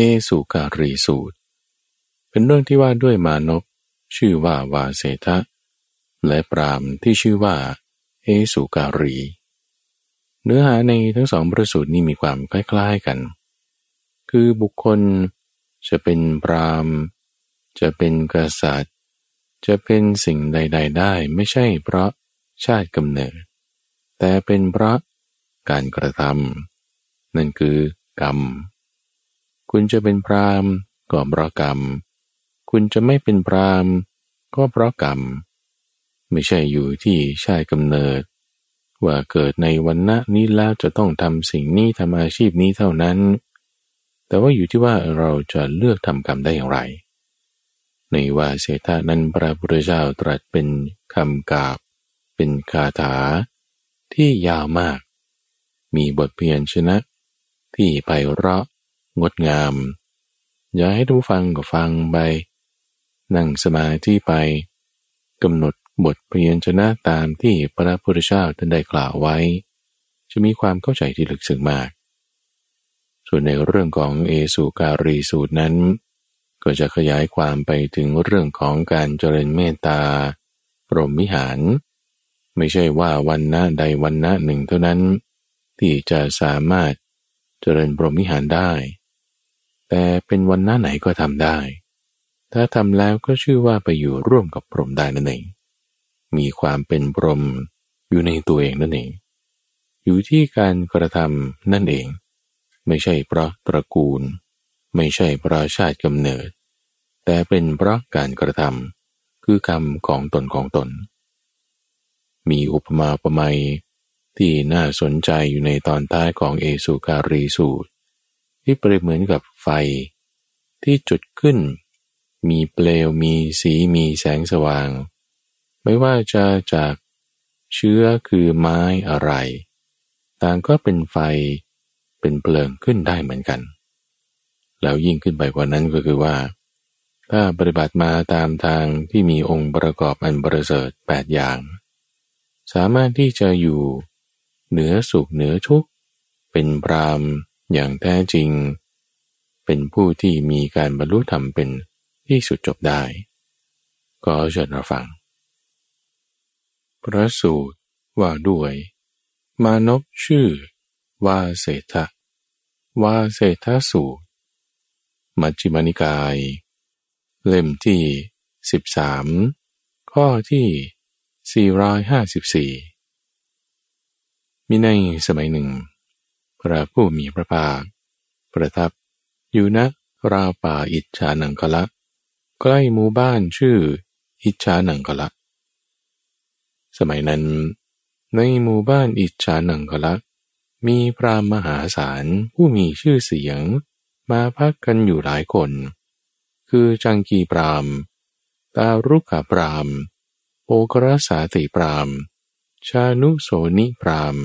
เอสุการีสูตร เป็นเรื่องที่ว่าด้วยมานพชื่อว่าวาเสทะและปรามที่ชื่อว่า เอสุการี เนื้อหาในทั้งสองประสูตรนี้มีความคล้ายๆกัน คือบุคคลจะเป็นปรามจะเป็นกษัตริย์ จะเป็นสิ่งใด ๆ ได้ไม่ใช่เพราะชาติกำเนิด แต่เป็นเพราะการกระทำนั่นคือกรรม คุณจะเป็นพรามก็เพราะกรรม คุณจะไม่เป็นพรามก็เพราะกรรม ไม่ใช่อยู่ที่ชาติกำเนิด ว่าเกิดในวันณะนี้แล้วจะต้องทำสิ่งนี้ทำอาชีพนี้เท่านั้น แต่ว่าอยู่ที่ว่าเราจะเลือกทำกรรมได้อย่างไร ในวาเสธานั้นพระพุทธเจ้าตรัสเป็นคำกาบ เป็นคาถา ที่ยาวมาก มีบทเพียนชนะ ที่ไพเราะ งดงาม อยากให้ทุกฟังก็ฟังไป นั่งสมาธิไปกำหนดบทเพียนชนะตามที่พระพุทธเจ้าท่านได้กล่าวไว้ จะมีความเข้าใจที่ลึกซึ้งมาก ส่วนในเรื่องของเอสุการีสูตรนั้น ก็จะขยายความไปถึงเรื่องของการเจริญเมตตาปรมมิหาร ไม่ใช่ว่าวันนะใดวันนะหนึ่งเท่านั้น ที่จะสามารถเจริญปรมมิหารได้ แต่เป็นวันหน้าไหนก็ทำได้ ถ้าทำแล้วก็ชื่อว่าไปอยู่ร่วมกับพรหมได้นั่นเอง มีความเป็นพรหมอยู่ในตัวเองนั่นเอง อยู่ที่การกระทำนั่นเอง ไม่ใช่เพราะตระกูล ไม่ใช่เพราะชาติกำเนิด แต่เป็นเพราะการกระทำคือกรรมของตนของตน มีอุปมาอุปไมยที่น่าสนใจอยู่ในตอนท้ายของเอสุการีสูตร ที่เปรียบเหมือนกับ ไฟ ที่จุดขึ้น มีเปลวมีสีมีแสงสว่าง ไม่ว่าจะจากเชื้อคือไม้อะไร ต่างก็เป็นไฟเป็นเปลิงขึ้นได้เหมือนกัน แล้วยิ่งขึ้นไปกว่านั้นก็คือว่า ถ้าปฏิบัติมาตามทางที่มีองค์ประกอบอันประเสริฐแปดอย่าง สามารถที่จะอยู่เหนือสุขเหนือทุกข์ เป็นพรามอย่างแท้จริง เป็นผู้ที่มีการบรรลุธรรมเป็นที่สุดจบได้ ก็เชิญเราฟัง พระสูตรว่าด้วย มานพชื่อว่าเศรษฐว่าเศรษฐสูตร มัจจิมานิกาย เล่มที่สิบสามข้อที่สี่ร้อยห้าสิบสี่มีในสมัยหนึ่ง พระผู้มีพระภาคประทับ อยู่ณราป่าอิจฉานังกละ ใกล้หมู่บ้านชื่อ อิจฉานังกละ สมัยนั้น ในหมู่บ้านอิจฉานังกละมีพระมหาศาลผู้มีชื่อเสียง มาพักกันอยู่หลายคน คือจังกีปราม ตารุกาปราม โอกรสาติปราม ชานุโสนิปราม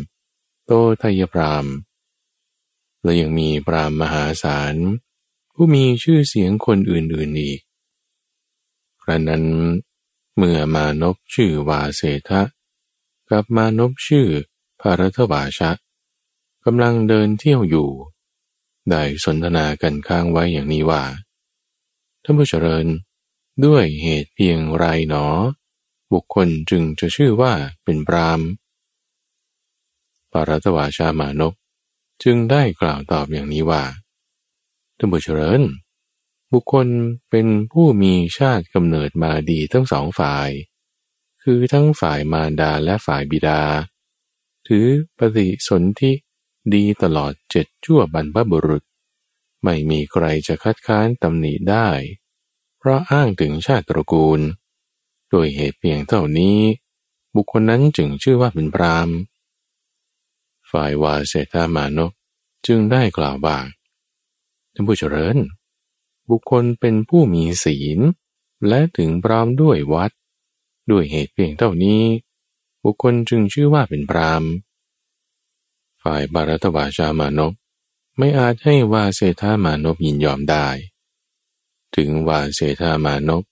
โตทยปราม และยังมีปรามมหาศาล ผู้มีชื่อเสียงคนอื่นๆอีกครั้นนั้น เมื่อมานพชื่อวาเสทะกับมานพชื่อภารทวาชะกำลังเดินเที่ยวอยู่ ได้สนทนากันค้างไว้อย่างนี้ว่า ท่านผู้เจริญด้วยเหตุเพียงไรหนอ บุคคลจึงจะชื่อว่าเป็นปรามปารตวาชามานพ จึงได้กล่าวตอบอย่างนี้ว่าท่านผู้เจริญ บุคคลเป็นผู้มีชาติกำเนิดมาดีทั้งสองฝ่าย คือทั้งฝ่ายมารดาและฝ่ายบิดา ถือปฏิสนธิดีตลอดเจ็ดชั่วบรรพบุรุษ ไม่มีใครจะคัดค้านตำหนิได้ เพราะอ้างถึงชาติตระกูล โดยเหตุเพียงเท่านี้ บุคคลนั้นจึงชื่อว่าเป็นพราม ฝ่ายวาเสตามานกจึงได้กล่าวว่าท่านผู้เจริญ บุคคลเป็นผู้มีศีล และถึงพร้อมด้วยวัด ด้วยเหตุเพียงเท่านี้ บุคคลจึงชื่อว่าเป็นพรามฝ่ายบารัตวาชามานพไม่อาจให้วาเสธามานพยินยอมได้ ถึงวาเสธามานพ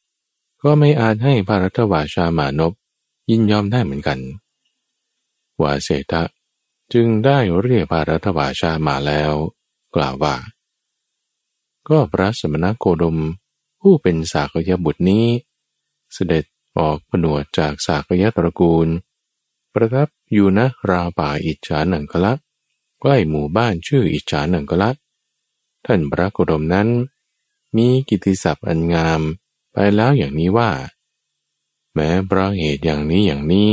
ก็ไม่อาจให้บารัตวาชามานพยินยอมได้เหมือนกัน วาเสธะ จึงได้เรียกบารัตวาชามาแล้ว กล่าวว่า ก็พระสมณโคดมผู้เป็นสากยบุตรนี้ เสด็จออกผนวดจากสากยตระกูล ประทับอยู่นะราป่าอิจฉาหนังกละใกล้หมู่บ้านชื่ออิจฉาหนังกละท่านพระโคดมนั้น มีกิติศัพท์อันงามไปแล้วอย่างนี้ว่า แม้เพราะเหตุอย่างนี้อย่างนี้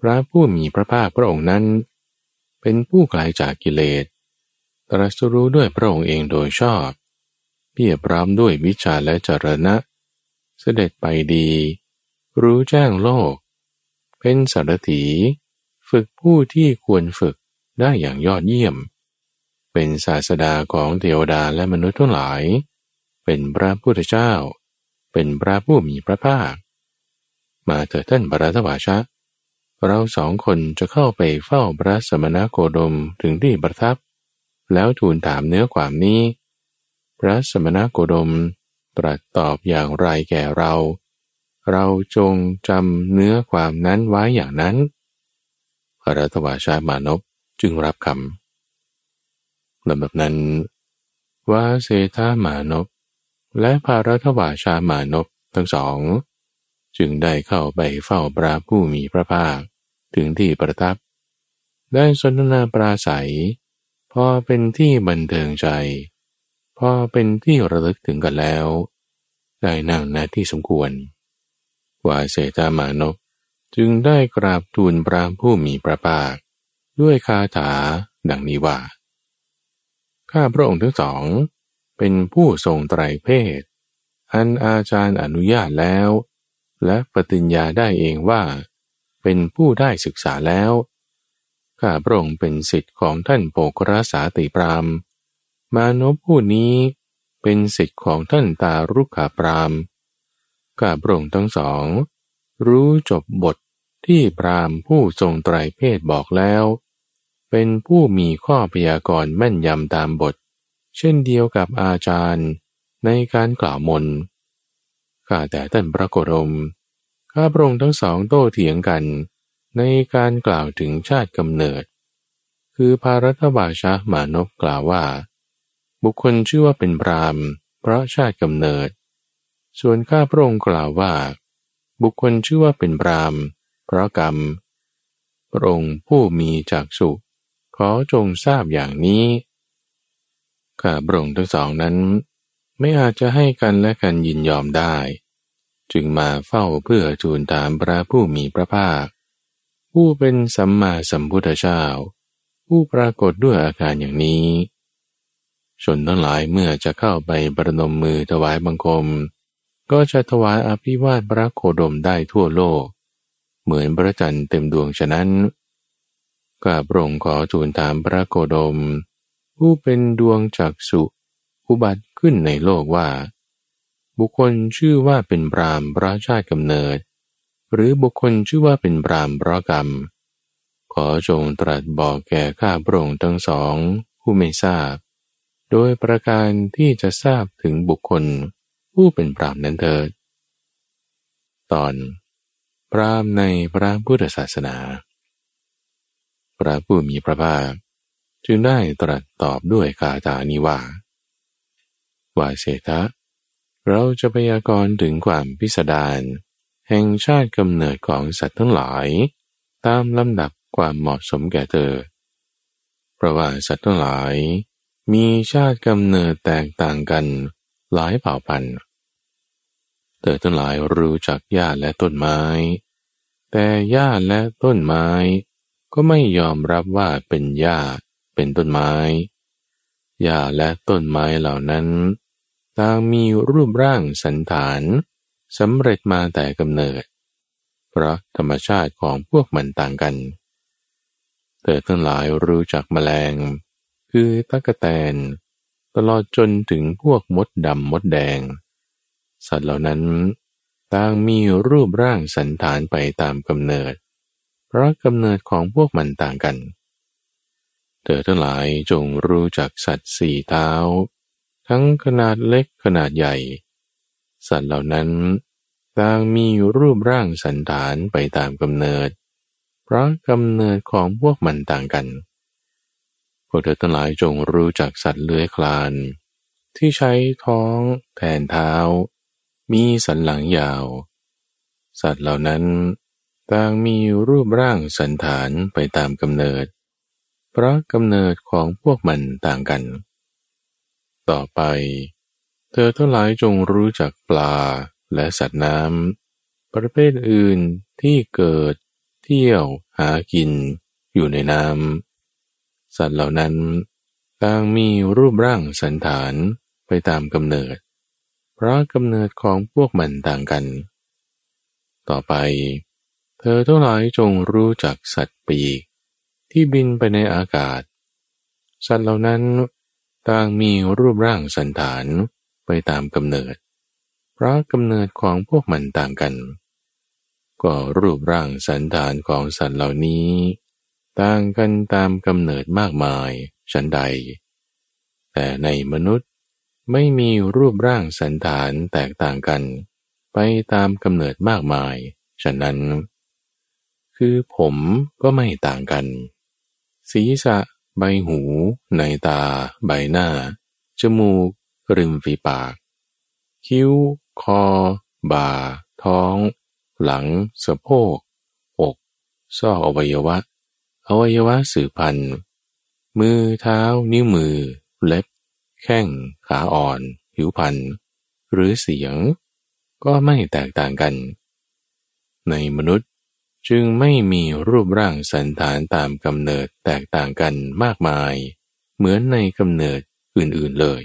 พระผู้มีพระภาคพระองค์นั้น เป็นผู้ไกลาจากกิเลสตรัสรู้ด้วยพระองค์เองโดยชอบ เพียบพร้อมด้วยวิชาและจรณะ เสด็จไปดี รู้แจ้งโลก เป็นสารถี ฝึกผู้ที่ควรฝึกได้อย่างยอดเยี่ยม เป็นศาสดาของเทวดาและมนุษย์ทั้งหลาย เป็นพระพุทธเจ้า เป็นพระผู้มีพระภาค มาเถิดท่านบรตวาชะ เราสองคนจะเข้าไปเฝ้าพระสมณโคดมถึงที่ประทับ แล้วทูลถามเนื้อความนี้ พระสมณโคดมตรัสตอบอย่างไรแก่เรา เราจงจำเนื้อความนั้นไว้อย่างนั้นพระทวาชามานพจึงรับคำลำดับนั้นว่าเซธามานพและภารัทวาชามานพทั้งสอง จึงได้เข้าไปเฝ้าพระผู้มีพระภาค ถึงที่ประทับ ได้สนทนาปราศัย พอเป็นที่บันเทิงใจ พอเป็นที่ระลึกถึงกันแล้ว ได้นั่งณที่สมควร ว่าเสตามานพจึงได้กราบทูลพระผู้มีพระภาค ด้วยคาถาดังนี้ว่า ข้าพระองค์ทั้งสอง เป็นผู้ทรงไตรเพศ อันอาจารย์อนุญาตแล้ว และปฏิญญาได้เองว่า เป็นผู้ได้ศึกษาแล้ว ข้าพระองค์เป็นสิทธิ์ของท่านโปกราสาติปราม มานพผู้นี้เป็นสิทธิ์ของท่านตารุขาปรามข้าพระองค์ทั้งสอง รู้จบบทที่ปรามผู้ทรงไตรเพศบอกแล้ว เป็นผู้มีข้อพยากรณ์แม่นยำตามบท เช่นเดียวกับอาจารย์ในการกล่าวมนข้าแต่ท่านพระโกรม ข้าพระองค์ทั้งสองโต้เถียงกันในการกล่าวถึงชาติกำเนิด คือภารัตบาชะมานพกล่าวว่า บุคคลชื่อว่าเป็นพรามเพราะชาติกำเนิด ส่วนข้าพระองค์กล่าวว่า บุคคลชื่อว่าเป็นพรามเพราะกรรม พระองค์ผู้มีจักสุขอจงทราบอย่างนี้ข้าพระองค์ทั้งสองนั้น ไม่อาจจะให้กันและกันยินยอมได้ จึงมาเฝ้าเพื่อทูลถามพระผู้มีพระภาค ผู้เป็นสัมมาสัมพุทธเจ้า ผู้ปรากฏด้วยอาการอย่างนี้ ชนทั้งหลายเมื่อจะเข้าไปประนมมือถวายบังคม ก็จะถวายอภิวาทพระโคดมได้ทั่วโลก เหมือนพระจันทร์เต็มดวงฉะนั้นก้าพรงขอทูลถามพระโคดม ผู้เป็นดวงจักสุอุบัติขึ้นในโลกว่า บุคคลชื่อว่าเป็นพรามพระชาติกำเนิด หรือบุคคลชื่อว่าเป็นพรามเพราะกรรม ขอจงตรัสบอกแก่ข้าพระองค์ทั้งสองผู้ไม่ทราบ โดยประการที่จะทราบถึงบุคคลผู้เป็นพรามนั้นเถิด ตอน พรามในพระพุทธศาสนา พระผู้มีพระภาคจึงได้ตรัสตอบด้วยคาถานี้ว่า ว่าเสถะ เราจะพยากรณ์ถึงความพิสดารแห่งชาติกำเนิดของสัตว์ทั้งหลาย ตามลำดับความเหมาะสมแก่เธอ เพราะว่าสัตว์ทั้งหลาย มีชาติกำเนิดแตกต่างกันหลายเผ่าพันธุ์ เธอทั้งหลายรู้จักหญ้าและต้นไม้ แต่หญ้าและต้นไม้ ก็ไม่ยอมรับว่าเป็นหญ้าเป็นต้นไม้ หญ้าและต้นไม้เหล่านั้น ต่างมีรูปร่างสันฐานสำเร็จมาแต่กำเนิด เพราะธรรมชาติของพวกมันต่างกัน เธอทั้งหลายรู้จักแมลง คือตะกะแตน ตลอดจนถึงพวกมดดำมดแดง สัตว์เหล่านั้นต่างมีรูปร่างสันฐานไปตามกำเนิด เพราะกำเนิดของพวกมันต่างกัน เธอทั้งหลายจงรู้จักสัตว์สี่เท้า ทั้งขนาดเล็กขนาดใหญ่ สัตว์เหล่านั้นต่างมีรูปร่างสันฐานไปตามกำเนิด เพราะกำเนิดของพวกมันต่างกันพวกเธอทั้งหลายจงรู้จักสัตว์เลื้อยคลาน ที่ใช้ท้องแทนเท้า มีสันหลังยาว สัตว์เหล่านั้นต่างมีรูปร่างสันฐานไปตามกำเนิด เพราะกำเนิดของพวกมันต่างกัน ต่อไป เธอทั้งหลายจงรู้จักปลาและสัตว์น้ำประเภทอื่นที่เกิด เที่ยวหากิน อยู่ในน้ำสัตว์เหล่านั้นต่างมีรูปร่างสันฐานไปตามกำเนิด เพราะกำเนิดของพวกมันต่างกัน ต่อไป เธอทั้งหลายจงรู้จักสัตว์ปีกที่บินไปในอากาศ สัตว์เหล่านั้น ต่างมีรูปร่างสันฐานไปตามกำเนิดพราะกำเนิดของพวกมันต่างกัน ก็รูปร่างสันฐานของสัตว์เหล่านี้ ต่างกันตามกำเนิดมากมายฉันใด แต่ในมนุษย์ไม่มีรูปร่างสันฐานแตกต่างกัน ไปตามกำเนิดมากมาย ฉะนั้น คือผมก็ไม่ต่างกัน ศีรษะ ใบหู ในตา ใบหน้า จมูก ริมฝีปาก คิ้ว คอ บ่า ท้อง หลัง สะโพก อกซอกอวัยวะ อวัยวะสืบพันธุ์ มือเท้า นิ้วมือ เล็บ แข้ง ขาอ่อน ผิวพันธุ์ หรือเสียง ก็ไม่แตกต่างกัน ในมนุษย์ จึงไม่มีรูปร่างสันฐานตามกำเนิดแตกต่างกันมากมาย เหมือนในกำเนิดอื่นๆเลย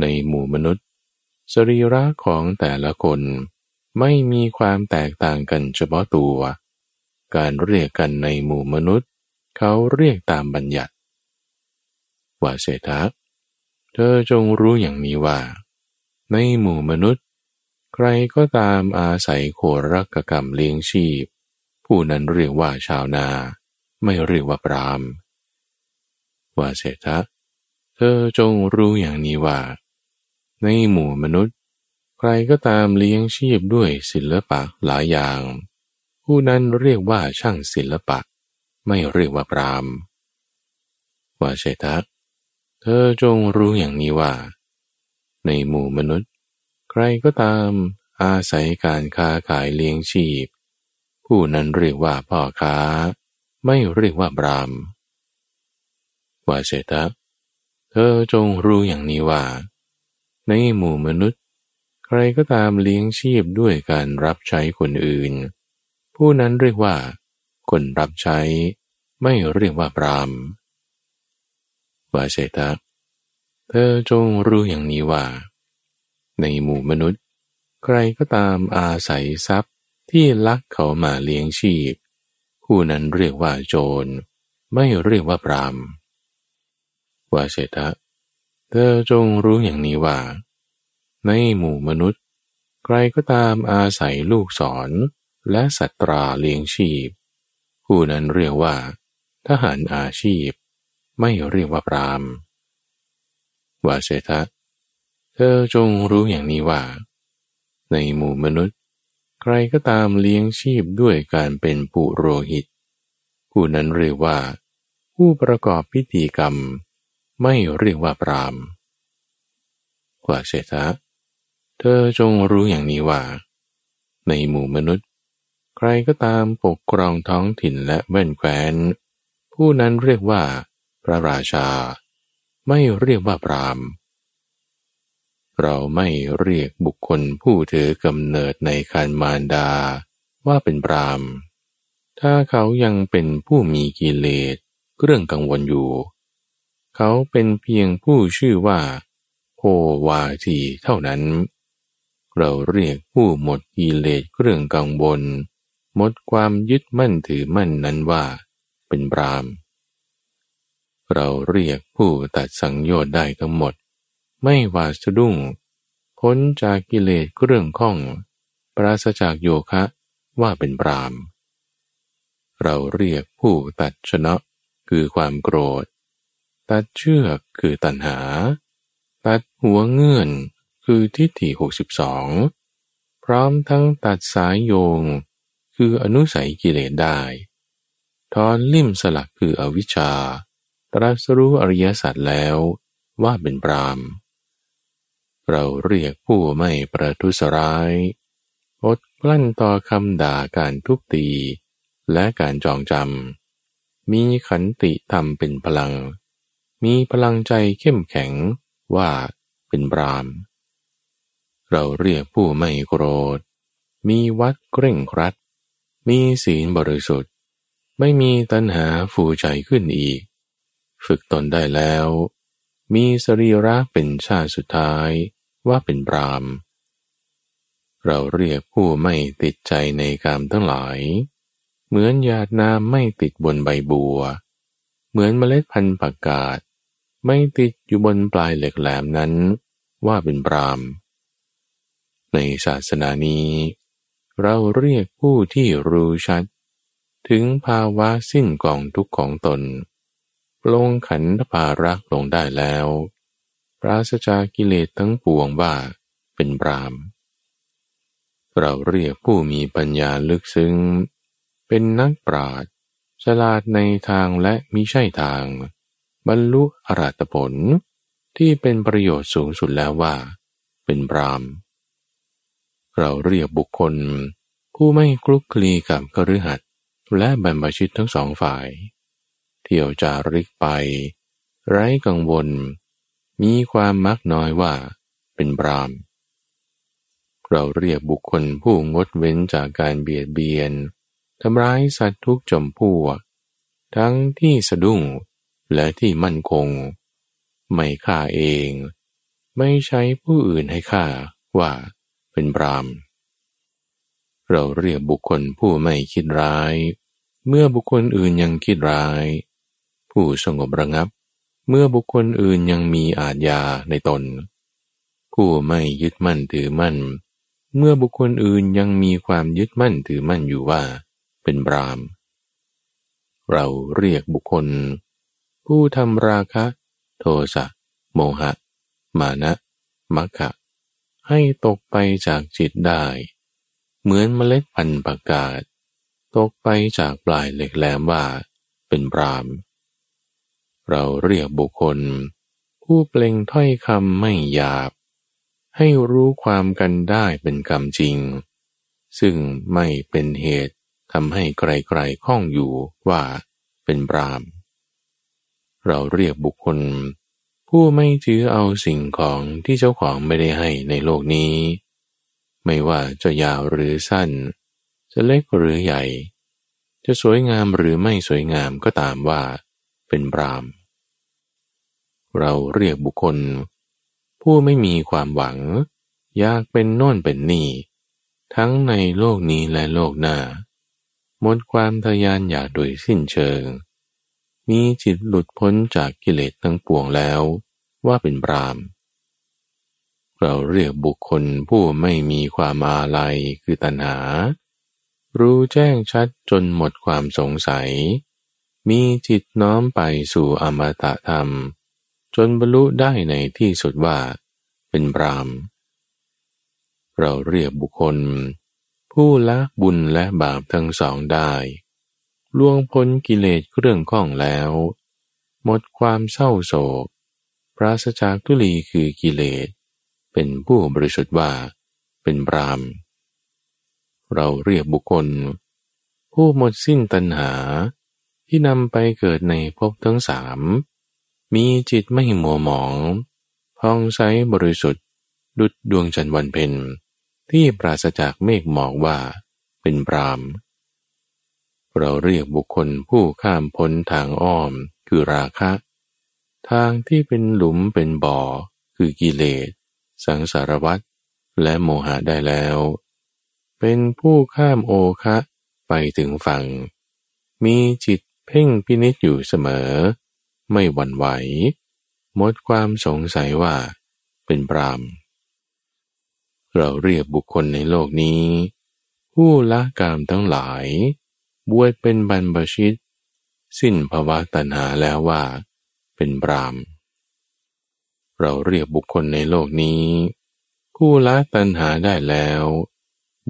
ในหมู่มนุษย์ สรีระของแต่ละคนไม่มีความแตกต่างกันเฉพาะตัว การเรียกกันในหมู่มนุษย์ เขาเรียกตามบัญญัติ ว่าเศรษฐะเธอจงรู้อย่างนี้ว่า ในหมู่มนุษย์ รก็ตามอาศัยโครักกรรมเลี้ยงชีพ ผู้นั้นเรียกว่าชาวนา ไม่เรียกว่าปรามว่าเศรษฐะเธอจงรู้อย่างนี้ว่า ในหมู่มนุษย์ ใครก็ตามเลี้ยงชีพด้วยศิลปะหลายอย่าง ผู้นั้นเรียกว่าช่างศิลปะ ไม่เรียกว่าปรามว่าเชตักเธอจงรู้อย่างนี้ว่า ในหมู่มนุษย์ ใครก็ตามอาศัยการค้าขายเลี้ยงชีพ ผู้นั้นเรียกว่าพ่อค้า ไม่เรียกว่าบรามว่าเชตักเธอจงรู้อย่างนี้ว่า ในหมู่มนุษย์ ใครก็ตามเลี้ยงชีพด้วยการรับใช้คนอื่น ผู้นั้นเรียกว่า คนรับใช้ ไม่เรียกว่าปรามวาเชตะเธอจงรู้อย่างนี้ว่า ในหมู่มนุษย์ ใครก็ตามอาศัยทรัพย์ที่ลักเขามาเลี้ยงชีพ ผู้นั้นเรียกว่าโจร ไม่เรียกว่าปรามวาเชตะเธอจงรู้อย่างนี้ว่า ในหมู่มนุษย์ ใครก็ตามอาศัยลูกศรและสัตราเลี้ยงชีพ ผู้นั้นเรียกว่า ทหารอาชีพ ไม่เรียกว่าปรามวาเชตะเธอจงรู้อย่างนี้ว่า ในหมู่มนุษย์ ใครก็ตามเลี้ยงชีพด้วยการเป็นปุโรหิต ผู้นั้นเรียกว่า ผู้ประกอบพิธีกรรม ไม่เรียกว่าปรามกว่าเศรษฐะเธอจงรู้อย่างนี้ว่า ในหมู่มนุษย์ ใครก็ตามปกครองท้องถิ่นและแว่นแคว้น ผู้นั้นเรียกว่า พระราชา ไม่เรียกว่าปราม เราไม่เรียกบุคคลผู้ถือกำเนิดในคารมารดา ว่าเป็นปรามถ้าเขายังเป็นผู้มีกิเลสเรื่องกังวลอยู่ เขาเป็นเพียงผู้ชื่อว่าโพวาทีเท่านั้น เราเรียกผู้หมดกิเลสเรื่องกังวลหมดความยึดมั่นถือมั่นนั้นว่า เป็นปรามเราเรียกผู้ตัดสังโยชน์ได้ทั้งหมด ไม่หวาดสะดุ้งพ้นจากกิเลสเรื่องข้อง ปราศจากโยคะว่าเป็นปราม เราเรียกผู้ตัดชนะคือความโกรธ ตัดเชือกคือตัณหา ตัดหัวเงื่อนคือทิฏฐิหกสิบสองพร้อมทั้งตัดสายโยง คืออนุสัยกิเลสได้ทอนลิ่มสลักคืออวิชชา ตรัสรู้อริยสัจแล้วว่าเป็นปราม เราเรียกผู้ไม่ประทุษร้ายอดกลั้นต่อคำด่าการทุบตี และการจองจำ มีขันติธรรมเป็นพลัง มีพลังใจเข้มแข็งว่าเป็นปราม เราเรียกผู้ไม่โกรธ มีวัดเกร่งครัด มีศีลบริสุทธิ์ ไม่มีตัณหาฟูใจขึ้นอีก ฝึกตนได้แล้ว มีสรีระเป็นชาติสุดท้าย ว่าเป็นปรามเราเรียกผู้ไม่ติดใจในกามทั้งหลาย เหมือนหยาดน้ำไม่ติดบนใบบัว เหมือนเมล็ดพันธุ์ผักกาดไม่ติดอยู่บนปลายเหล็กแหลมนั้นว่าเป็นปรามในศาสนานี้ เราเรียกผู้ที่รู้ชัด ถึงภาวะสิ้นกองทุกข์ของตน ลงขันธภารักลงได้แล้ว ปราศจากกิเลสทั้งปวงว่าเป็นปรามเราเรียกผู้มีปัญญาลึกซึ้ง เป็นนักปราชญ์ฉลาดในทางและมิใช่ทาง บรรลุอรัตผลที่เป็นประโยชน์สูงสุดแล้วว่า เป็นปรามเราเรียกบุคคล ผู้ไม่คลุกคลีกับกฤหัสและบรรพชิตทั้งสองฝ่าย เที่ยวจาริกไป ไร้กังวล มีความมักน้อยว่าเป็นบรามเราเรียกบุคคลผู้งดเว้นจากการเบียดเบียนทำร้ายสัตว์ทุกจมพูวทั้งที่สะดุ้งและที่มั่นคง ไม่ฆ่าเอง ไม่ใช้ผู้อื่นให้ฆ่าว่าเป็นบรามเราเรียกบุคคลผู้ไม่คิดร้าย เมื่อบุคคลอื่นยังคิดร้าย ผู้สงบระงับ เมื่อบุคคลอื่นยังมีอาจยาในตน ผู้ไม่ยึดมั่นถือมั่น เมื่อบุคคลอื่นยังมีความยึดมั่นถือมั่นอยู่ว่า เป็นบราม เราเรียกบุคคล ผู้ทำราคะ โทสะโมหะ มานะมัคคะให้ตกไปจากจิตได้ เหมือนเมล็ดพันธุ์ประกาศ ตกไปจากปลายเหล็กแหลมว่า เป็นบรามเเราเรียกบุคคล ผู้เปล่งถ้อยคำไม่หยาบ ให้รู้ความกันได้เป็นกรรมจริง ซึ่งไม่เป็นเหตุทำให้ไกลๆข้องอยู่ว่าเป็นบรามเราเรียกบุคคล ผู้ไม่ถือเอาสิ่งของที่เจ้าของไม่ได้ให้ในโลกนี้ ไม่ว่าจะยาวหรือสั้น จะเล็กหรือใหญ่ จะสวยงามหรือไม่สวยงามก็ตามว่าเป็นบราม เราเรียกบุคคล ผู้ไม่มีความหวัง อยากเป็นโน่นเป็นนี่ ทั้งในโลกนี้และโลกหน้า หมดความทยานอยากโดยสิ้นเชิง มีจิตหลุดพ้นจากกิเลสทั้งปวงแล้วว่าเป็นปราม เราเรียกบุคคลผู้ไม่มีความอาลัยคือตัณหา รู้แจ้งชัดจนหมดความสงสัย มีจิตน้อมไปสู่อมตะธรรม จนบรรลุได้ในที่สุดว่าเป็นบราม เราเรียกบุคคล ผู้ละบุญและบาปทั้งสองได้ล่วงพ้นกิเลสเรื่องข้องแล้ว หมดความเศร้าโศก ปราศจากทุลีคือกิเลส เป็นผู้บริสุทธิ์ว่าเป็นบรามเราเรียกบุคคล ผู้หมดสิ้นตัณหาที่นำไปเกิดในภพทั้งสาม มีจิตไม่หมัวหมองพองใสบริสุทธิ์ ดุดดวงจันทร์วันเพ็ญที่ปราศจากเมฆหมอกว่าเป็นปรามเราเรียกบุคคลผู้ข้ามพ้นทางอ้อมคือราคะ ทางที่เป็นหลุมเป็นบ่อ คือกิเลส สังสารวัตและโมหะได้แล้ว เป็นผู้ข้ามโอคะไปถึงฝั่ง มีจิตเพ่งพินิจอยู่เสมอ ไม่หวั่นไหว หมดความสงสัยว่าเป็นปรามเราเรียกบุคคลในโลกนี้ ผู้ละกามทั้งหลาย บวชเป็นบรรพชิต สิ้นภาวะตัณหาแล้วว่า เป็นปรามเราเรียกบุคคลในโลกนี้ ผู้ละตัณหาได้แล้ว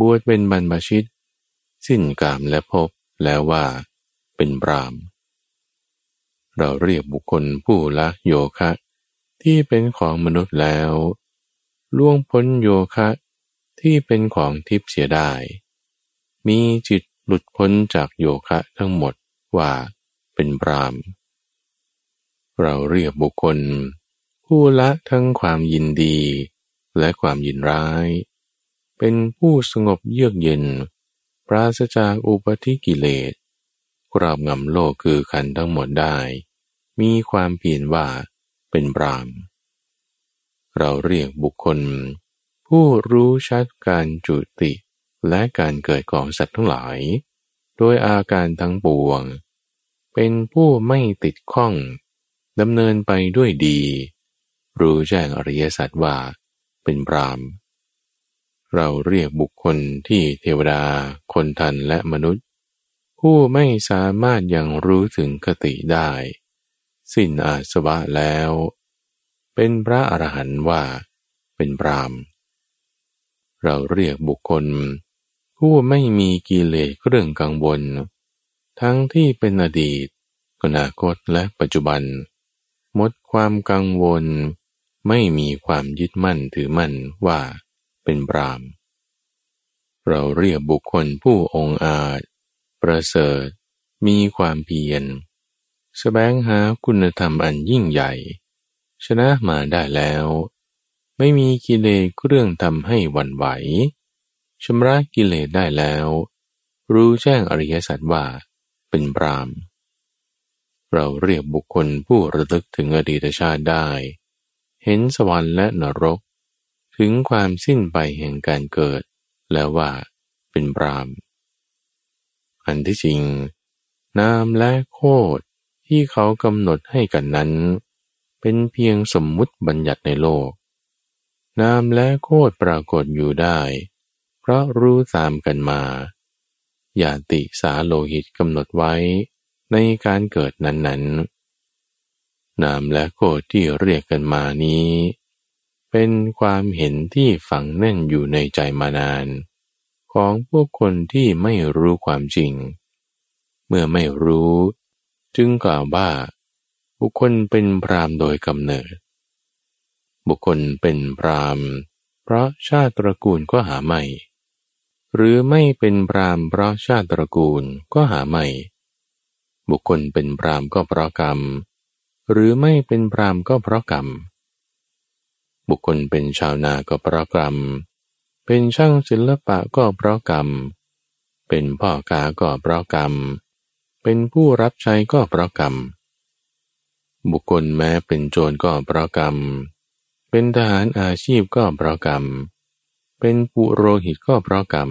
บวชเป็นบรรพชิต สิ้นกามและภพแล้วว่า เป็นปราม เราเรียกบุคคลผู้ละโยคะ ที่เป็นของมนุษย์แล้วล่วงพ้นโยคะ ที่เป็นของทิพย์เสียได้ มีจิตหลุดพ้นจากโยคะทั้งหมดว่าเป็นปรามเราเรียกบุคคล ผู้ละทั้งความยินดี และความยินร้าย เป็นผู้สงบเยือกเย็น ปราศจากอุปธิกิเลสกราบงำโลกคือขันทั้งหมดได้ มีความเพียรว่าเป็นปราม เราเรียกบุคคล ผู้รู้ชัดการจุติและการเกิดของสัตว์ทั้งหลาย โดยอาการทั้งปวง เป็นผู้ไม่ติดข้องดำเนินไปด้วยดี รู้แจ้งอริยสัจว่าเป็นพรามเราเรียกบุคคลที่เทวดา คนทันและมนุษย์ ผู้ไม่สามารถยังรู้ถึงคติได้ สิ้นอาสวะแล้ว เป็นพระอรหันต์ว่าเป็นพรามเราเรียกบุคคล ผู้ไม่มีกิเลสเรื่องกังวล ทั้งที่เป็นอดีตอนาคตและปัจจุบัน หมดความกังวล ไม่มีความยึดมั่นถือมั่นว่าเป็นพรามเราเรียกบุคคลผู้องอาจ ประเสริฐ มีความเพียร แสวงหาคุณธรรมอันยิ่งใหญ่ ชนะมาได้แล้ว ไม่มีกิเลสเครื่องทำให้วันไหวชำระกิเลสได้แล้ว รู้แจ้งอริยสัจว่าเป็นปราม เราเรียกบุคคลผู้ระลึกถึงอดีตชาติได้ เห็นสวรรค์และนรก ถึงความสิ้นไปแห่งการเกิด แล้วว่าเป็นปราม อันที่จริง นามและโคด ที่เขากำหนดให้กันนั้น เป็นเพียงสมมุติบัญญัติในโลก นามและโคดปรากฏอยู่ได้ เพราะรู้ตามกันมาญาติสาโลหิตกำหนดไว้ในการเกิดนั้นๆ นามและโคดที่เรียกกันมานี้ เป็นความเห็นที่ฝังแน่นอยู่ในใจมานาน ของพวกคนที่ไม่รู้ความจริง เมื่อไม่รู้ จึงกล่าวว่า บุคคลเป็นพรามโดยกำเนิด บุคคลเป็นพรามเพราะชาติตระกูลก็หาไม่ หรือไม่เป็นพรามเพราะชาติตระกูลก็หาไม่ บุคคลเป็นพรามก็เพราะกรรม หรือไม่เป็นพรามก็เพราะกรรม บุคคลเป็นชาวนาก็เพราะกรรม เป็นช่างศิลปะก็เพราะกรรม เป็นพ่อกาก็เพราะกรรมเเป็นผู้รับใช้ก็เพราะกรรม บุคคลแม้เป็นโจรก็เพราะกรรม เป็นทหารอาชีพก็เพราะกรรม เป็นปุโรหิตก็เพราะกรรม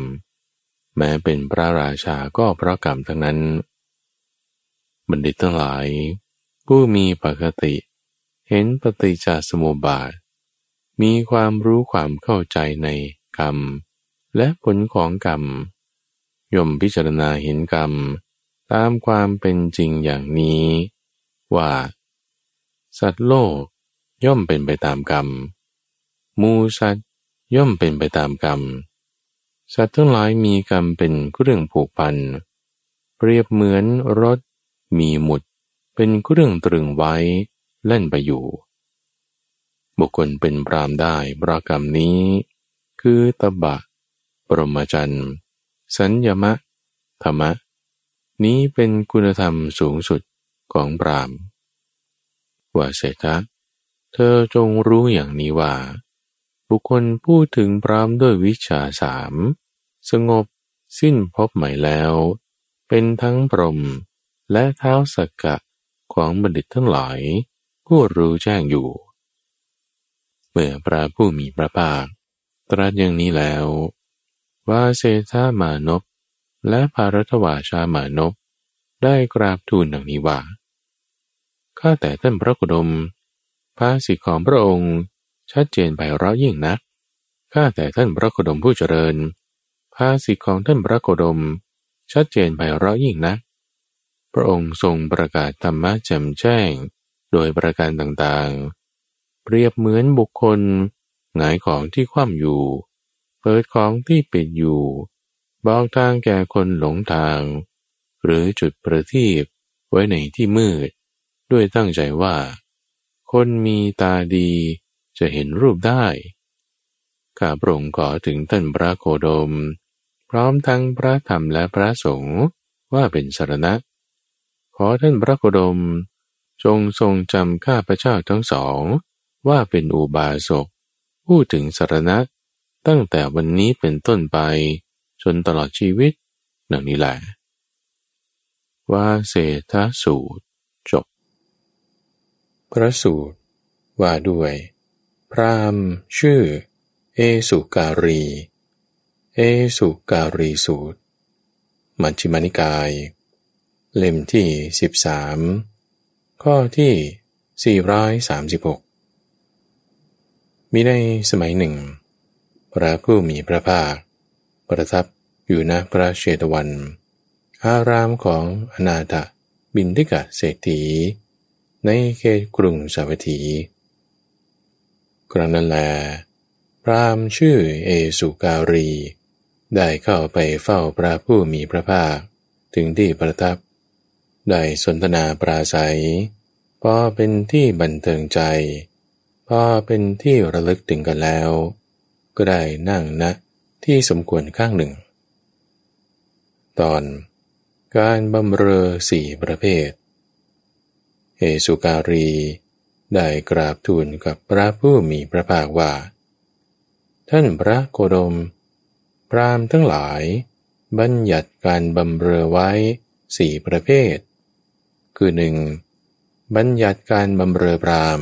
แม้เป็นพระราชาก็เพราะกรรมทั้งนั้น บัณฑิตทั้งหลาย ผู้มีปกติ เห็นปฏิจจสมุปบาท มีความรู้ความเข้าใจในกรรม และผลของกรรมย่อมพิจารณาเห็นกรรม ตามความเป็นจริงอย่างนี้ว่า สัตว์โลกย่อมเป็นไปตามกรรม มูสัตว์ย่อมเป็นไปตามกรรม สัตว์ทั้งหลายมีกรรมเป็นเครื่องผูกพัน เปรียบเหมือนรถ มีหมุด เป็นเครื่องตรึงไว้เล่นไปอยู่ บุคคลเป็นปรามได้ปรากรรมนี้ คือตบะ ปรมจันทร์ สัญญมะ ธรรมะ นี้เป็นคุณธรรมสูงสุดของปรามว่าเศรษฐะเธอจงรู้อย่างนี้ว่า บุคคลพูดถึงพร้อมด้วยวิชาสาม สงบสิ้นพบใหม่แล้ว เป็นทั้งพรมและเท้าสักกะของบัณฑิตทั้งหลายผู้รู้แจ้งอยู่ เมื่อพระผู้มีพระภาคตรัสอย่างนี้แล้ว ว่าเศรษฐามานพ และภารทวาชามานพได้กราบทูลดังนี้ว่าข้าแต่ท่านพระกุดมภาสิของพระองค์ชัดเจนไปเราะยิ่งนัก ข้าแต่ท่านพระโคดมผู้เจริญ ภาสิของท่านพระโคดม ชัดเจนไปเราะยิ่งนัก พระองค์ทรงประกาศธรรมะแจ่มแจ้ง โดยประการต่างๆ เปรียบเหมือนบุคคลหงายของที่คว่ำอยู่ เปิดของที่ปิดอยู่ บอกทางแก่คนหลงทาง หรือจุดประทีปไว้ในที่มืด ด้วยตั้งใจว่า คนมีตาดีจะเห็นรูปได้ข้าพระองค์ขอถึงท่านพระโคดม พร้อมทั้งพระธรรมและพระสงฆ์ว่าเป็นสารณะ ขอท่านพระโคดม จงทรงจำข้าพระเจ้าทั้งสอง ว่าเป็นอุบาสกพูดถึงสารณะ ตั้งแต่วันนี้เป็นต้นไป จนตลอดชีวิตนังนี้แหละว่าเศรษฐสูตรจบ พระสูตร ว่าด้วย พรามชื่อ เอสุการี เอสุการีสูตร มัชฌิมานิกาย เล่มที่ 13 ข้อที่ 436 มีในสมัยหนึ่ง พระผู้มีพระภาค ประทับอยู่ณพระเชตวัน อารามของอนาถบินทิกะเศรษฐี ในเขตกรุงสาวัตถี ครั้งนั้นแล พรามชื่อเอสุการี ได้เข้าไปเฝ้าพระผู้มีพระภาค ถึงที่ประทับ ได้สนทนาปราศัย พอเป็นที่บันเทิงใจ พอเป็นที่ระลึกถึงกันแล้ว ก็ได้นั่งณนะ ที่สมควรข้างหนึ่ง ตอนการบำเรอสี่ประเภท เอสุการี ได้กราบทูลกับพระผู้มีพระภาคว่า ท่านพระโคดม พรามทั้งหลาย บัญญัติการบำเรอไว้สี่ประเภท คือหนึ่งบัญญัติการบำเรอพราม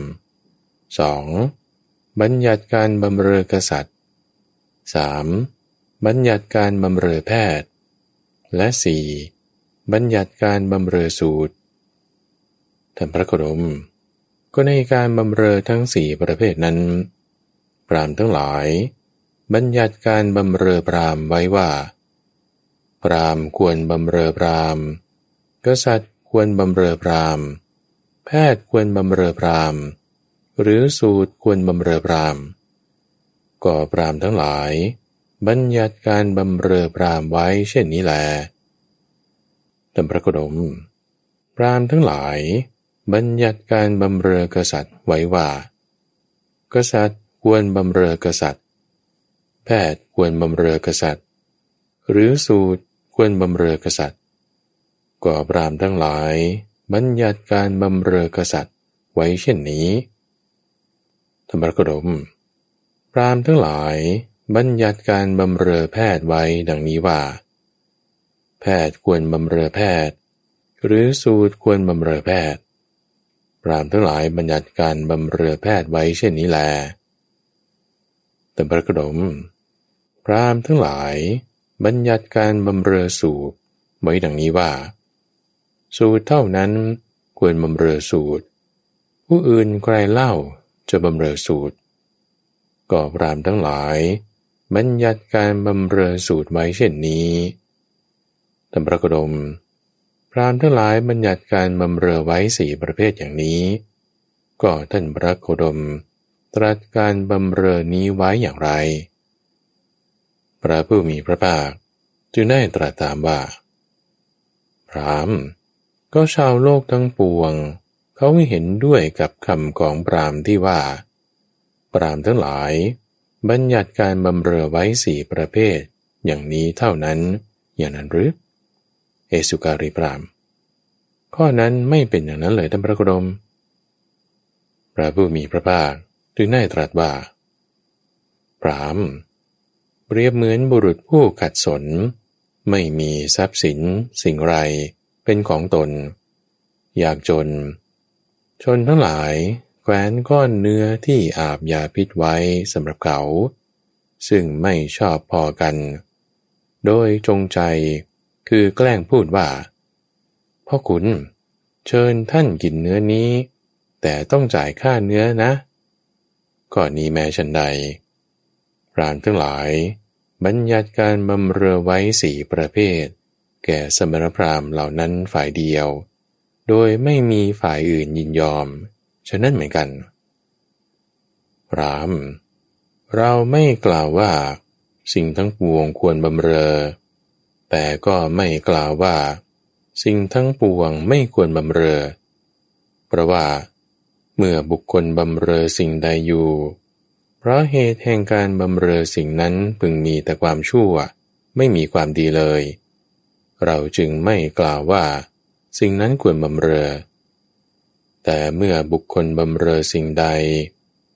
สองบัญญัติการบำเรอกษัตริย์ สามบัญญัติการบำเรอแพทย์ และสี่บัญญัติการบำเรอสูตรท่านพระโคดม ก็ในการบำเรอทั้งสี่ประเภทนั้น พรามทั้งหลาย บัญญัติการบำเรอพรามไว้ว่า พรามควรบำเรอพรามกษัตริย์ควรบำเรอพรามแพทย์ควรบำเรอพรามหรือสูตรควรบำเรอพราม ก็พรามทั้งหลาย บัญญัติการบำเรอพรามไว้เช่นนี้แลแต่พระกดม พรามทั้งหลาย บัญญัติการบำเรอกษัตริย์ไว้ว่า กษัตริย์ควรบำเรอกษัตริย์ แพทย์ควรบำเรอกษัตริย์ หรือสูตรควรบำเรอกษัตริย์ก็ปรามทั้งหลาย บัญญัติการบำเรอกษัตริย์ไว้เช่นนี้ธรรมกรม ปรามทั้งหลายบัญญัติการบำเรอแพทย์ไว้ดังนี้ว่า แพทย์ควรบำเรอแพทย์ หรือสูตรควรบำเรอแพทย์ พรามทั้งหลายบัญญัติการบำเรอแพทย์ไว้เช่นนี้แล แต่พระกดม พรามทั้งหลาย บัญญัติการบำเรอสูตรไว้ดังนี้ว่า สูตรเท่านั้นควรบำเรอสูตร ผู้อื่นใครเล่าจะบำเรอสูตร ก็พรามทั้งหลาย บัญญัติการบำเรอสูตรไว้เช่นนี้แต่พระกดม พรามทั้งหลายบัญญัติการบำเรอไว้สี่ประเภทอย่างนี้ ก็ท่านพระโคดม ตรัสการบำเรอนี้ไว้อย่างไร พระผู้มีพระภาคจึงได้ตรัสตามว่า พรามก็ชาวโลกทั้งปวง เขาไม่เห็นด้วยกับคำของพรามที่ว่า รามทั้งหลาย บัญญัติการบำเรอไว้สี่ประเภท อย่างนี้เท่านั้น อย่างนั้นหรือ เอสุการีพราม ข้อนั้นไม่เป็นอย่างนั้นเลยท่านพระกรมพระผู้มีพระภาคจึงได้ตรัสว่า พรามเปรียบเหมือนบุรุษผู้ขัดสน ไม่มีทรัพย์สิน สิ่งไร เป็นของตน อยากจน ชนทั้งหลาย แควนก้อนเนื้อที่อาบยาพิษไว้สำหรับเขา ซึ่งไม่ชอบพอกัน โดยจงใจคือแกล้งพูดว่า พ่อคุณเชิญท่านกินเนื้อนี้ แต่ต้องจ่ายค่าเนื้อนะก่อนนี้แม้ฉันใดพรานทั้งหลาย บัญญัติการบำเรอไว้สี่ประเภท แก่สมณพราหมณ์เหล่านั้นฝ่ายเดียว โดยไม่มีฝ่ายอื่นยินยอม ฉะนั้นเหมือนกัน ราม เราไม่กล่าวว่า สิ่งทั้งปวงควรบำเรอ แต่ก็ไม่กล่าวว่า สิ่งทั้งปวงไม่ควรบำเรอ เพราะว่า เมื่อบุคคลบำเรอสิ่งใดอยู่ เพราะเหตุแห่งการบำเรอสิ่งนั้นพึงมีแต่ความชั่ว ไม่มีความดีเลย เราจึงไม่กล่าวว่า สิ่งนั้นควรบำเรอ แต่เมื่อบุคคลบำเรอสิ่งใด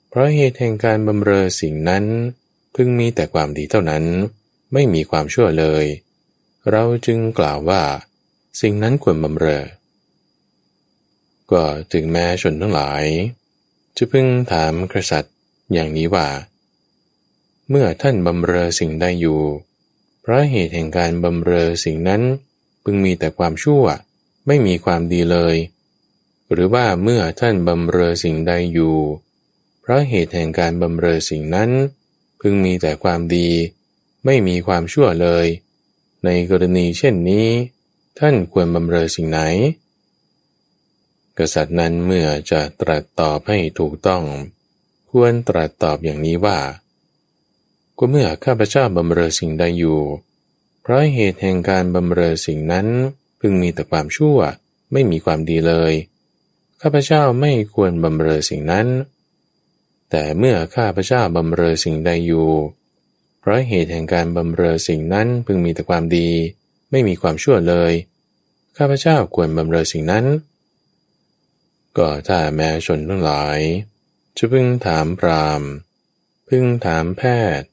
เพราะเหตุแห่งการบำเรอสิ่งนั้น พึงมีแต่ความดีเท่านั้น ไม่มีความชั่วเลย เราจึงกล่าวว่า สิ่งนั้นควรบำเรอ ก็ถึงแม้ชนทั้งหลาย จะพึงถามกษัตริย์อย่างนี้ว่า เมื่อท่านบำเรอสิ่งใดอยู่ เพราะเหตุแห่งการบำเรอสิ่งนั้น พึงมีแต่ความชั่ว ไม่มีความดีเลย หรือว่าเมื่อท่านบำเรอสิ่งใดอยู่ เพราะเหตุแห่งการบำเรอสิ่งนั้น พึงมีแต่ความดี ไม่มีความชั่วเลย ในกรณีเช่นนี้ ท่านควรบำเรอสิ่งไหน กษัตริย์นั้นเมื่อจะตรัสตอบให้ถูกต้อง ควรตรัสตอบอย่างนี้ว่า ก็เมื่อข้าพเจ้าบำเรอสิ่งใดอยู่ เพราะเหตุแห่งการบำเรอสิ่งนั้น พึงมีแต่ความชั่ว ไม่มีความดีเลย ข้าพเจ้าไม่ควรบำเรอสิ่งนั้น แต่เมื่อข้าพเจ้าบำเรอสิ่งใดอยู่ เพราะเหตุแห่งการบำเรอสิ่งนั้นพึงมีแต่ความดี ไม่มีความชั่วเลย ข้าพเจ้าควรบำเรอสิ่งนั้น ก็ถ้าแม้ชนทั้งหลาย จะพึงถามพรามพึงถามแพทย์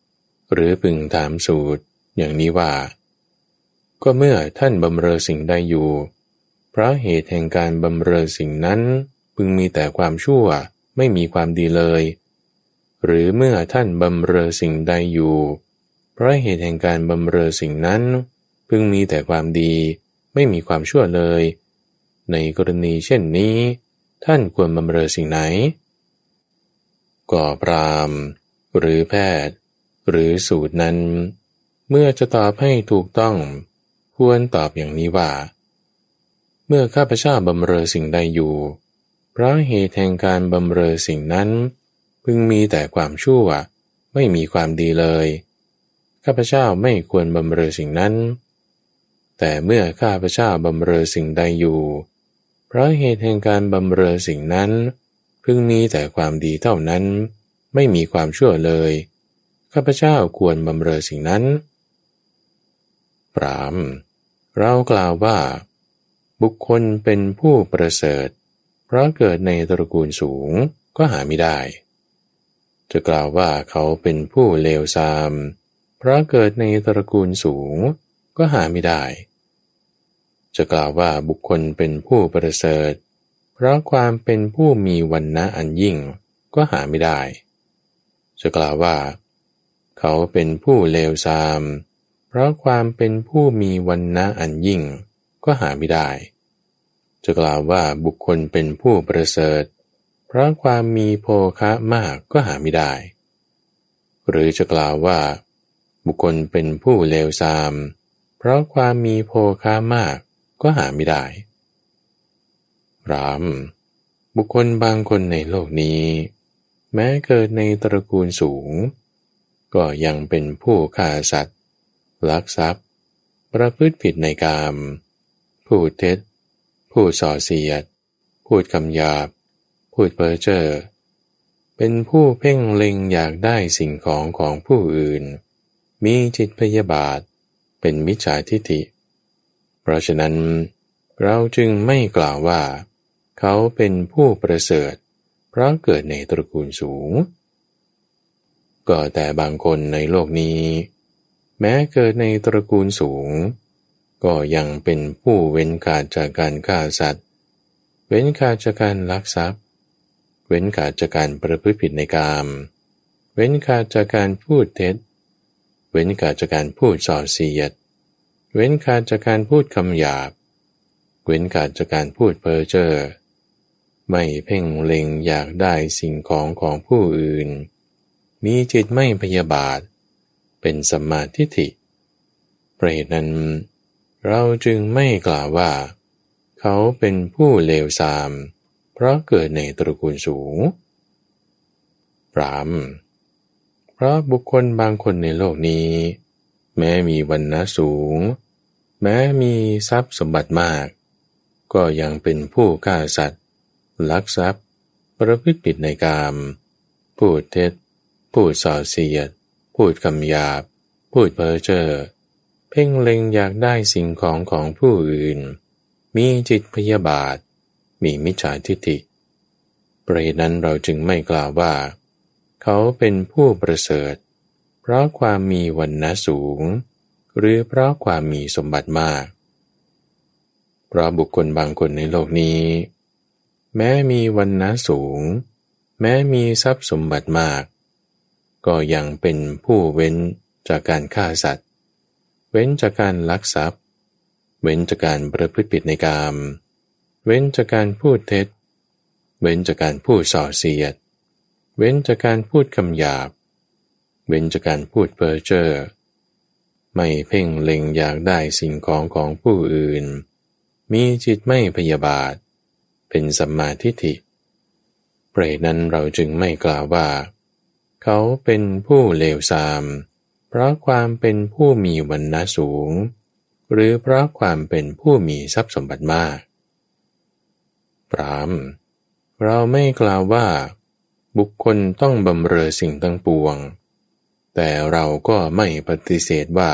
หรือพึงถามสูตรอย่างนี้ว่า ก็เมื่อท่านบำเรอสิ่งใดอยู่ พราะเหตุแห่งการบำเรอสิ่งนั้น พึงมีแต่ความชั่วไม่มีความดีเลย หรือเมื่อท่านบำเรอสิ่งใดอยู่ เพราะเหตุแห่งการบำเรอสิ่งนั้น พึงมีแต่ความดี ไม่มีความชั่วเลย ในกรณีเช่นนี้ ท่านควรบำเรอสิ่งไหน ก่อปราม หรือแพทย์ หรือสูตรนั้น เมื่อจะตอบให้ถูกต้อง ควรตอบอย่างนี้ว่า เมื่อข้าพเจ้าบำเรอสิ่งใดอยู่ เพราะเหตุแห่งการบำเรอสิ่งนั้น พึงมีแต่ความชั่ว ไม่มีความดีเลย ข้าพเจ้าไม่ควรบำเรอสิ่งนั้น แต่เมื่อข้าพเจ้าบำเรอสิ่งใดอยู่ เพราะเหตุแห่งการบำเรอสิ่งนั้น พึงมีแต่ความดีเท่านั้น ไม่มีความชั่วเลย ข้าพเจ้าควรบำเรอสิ่งนั้น ปรามเรากล่าวว่า บุคคลเป็นผู้ประเสริฐ เพราะเกิดในตระกูลสูงก็หาไม่ได้ จะกล่าวว่าเขาเป็นผู้เลวทราม เพราะเกิดในตระกูลสูงก็หาไม่ได้ จะกล่าวว่าบุคคลเป็นผู้ประเสริฐ เพราะความเป็นผู้มีวันนะอันยิ่งก็หาไม่ได้ จะกล่าวว่า เขาเป็นผู้เลวทราม เพราะความเป็นผู้มีวันนะอันยิ่ง ก็หาไม่ได้ จะกล่าวว่าบุคคลเป็นผู้ประเสริฐ เพราะความมีโภคะมากก็หาไม่ได้ หรือจะกล่าวว่า บุคคลเป็นผู้เลวทราม เพราะความมีโภคะมากก็หาไม่ได้รามบุคคลบางคนในโลกนี้ แม้เกิดในตระกูลสูง ก็ยังเป็นผู้ฆ่าสัตว์ ลักทรัพย์ ประพฤติผิดในกาม พูดเท็จ พูดส่อเสียด พูดคำหยาบ พูดเพ้อเจ้อ เป็นผู้เพ่งเล็งอยากได้สิ่งของของผู้อื่น มีจิตพยาบาท เป็นมิจฉาทิฏฐิ เพราะฉะนั้น เราจึงไม่กล่าวว่า เขาเป็นผู้ประเสริฐ เพราะเกิดในตระกูลสูง ก็แต่บางคนในโลกนี้ แม้เกิดในตระกูลสูง ก็ยังเป็นผู้เว้นขาดจากการฆ่าสัตว์ เว้นขาดจากการลักทรัพย์ เว้นขาดจากการประพฤติผิดในกาม เว้นขาดจากการพูดเท็จ เว้นขาดจากการพูดส่อเสียด เว้นขาดจากการพูดคำหยาบ เว้นขาดจากการพูดเพ้อเจ้อ ไม่เพ่งเล็งอยากได้สิ่งของของผู้อื่น มีจิตไม่พยาบาท เป็นสัมมาทิฏฐิเปรตนั้น เราจึงไม่กล่าวว่า เขาเป็นผู้เลวทราม เพราะเกิดในตระกูลสูงปรามเพราะบุคคลบางคนในโลกนี้ แม้มีวันนะสูง แม้มีทรัพย์สมบัติมาก ก็ยังเป็นผู้ฆ่าสัตว์ ลักทรัพย์ ประพฤติผิดในกาม พูดเท็จ พูดส่อเสียด พูดคำหยาบ พูดเพ้อเจ้อ เพ่งเล็งอยากได้สิ่งของของผู้อื่น มีจิตพยาบาท มีมิจฉาทิฏฐิประเหตุนั้นเราจึงไม่กล่าวว่า เขาเป็นผู้ประเสริฐ เพราะความมีวันนะสูง หรือเพราะความมีสมบัติมาก เพราะบุคคลบางคนในโลกนี้ แม้มีวันนะสูง แม้มีทรัพย์สมบัติมาก ก็ยังเป็นผู้เว้นจากการฆ่าสัตว์ เว้นจากการลักทรัพย์ เว้นจากการประพฤติผิดในกาม เว้นจากการพูดเท็จ เว้นจากการพูดส่อเสียด เว้นจากการพูดคำหยาบ เว้นจากการพูดเพ้อเจ้อ ไม่เพ่งเล็งอยากได้สิ่งของของผู้อื่น มีจิตไม่พยาบาท เป็นสัมมาทิฏฐิ เปรตนั้นเราจึงไม่กล่าวว่า เขาเป็นผู้เลวทรามเพราะความเป็นผู้มีวันณะสูง หรือเพราะความเป็นผู้มีทรัพย์สมบัติมากปรามเราไม่กล่าวว่า บุคคลต้องบำเรอสิ่งตั้งปวง แต่เราก็ไม่ปฏิเสธว่า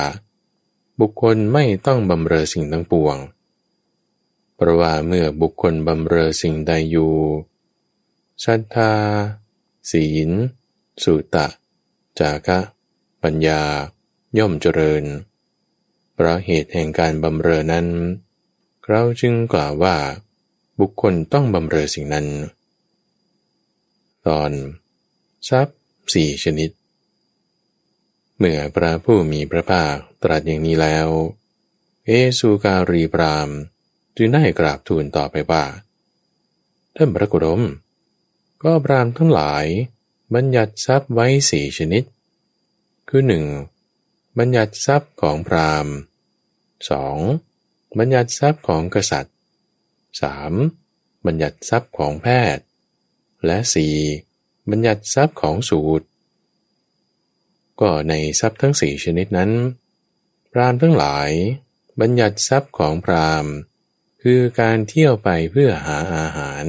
บุคคลไม่ต้องบำเรอสิ่งตั้งปวง เพราะว่าเมื่อบุคคลบำเรอสิ่งใดอยู่ศรัทธา ศีล สุตะ จากะ ปัญญาย่อมเจริญเพราะเหตุแห่งการบำเรอนั้น เราจึงกล่าวว่าบุคคลต้องบำเรอสิ่งนั้น ตอน ทรัพย์สี่ชนิด เมื่อพระผู้มีพระภาคตรัสอย่างนี้แล้ว เอสุการีพรามจึงได้กราบทูลต่อไปว่าท่านพระกุรม ก็พรามทั้งหลาย บัญญัติทรัพย์ไว้สี่ชนิด คือหนึ่งบัญญัติทรัพย์ของพรามสองบัญญัติทรัพย์ของกษัตริย์สามบัญญัติทรัพย์ของแพทย์ และสี่บัญญัติทรัพย์ของสูตร ก็ในทรัพย์ทั้งสี่ชนิดนั้น พรามทั้งหลาย บัญญัติทรัพย์ของพรามคือการเที่ยวไปเพื่อหาอาหาร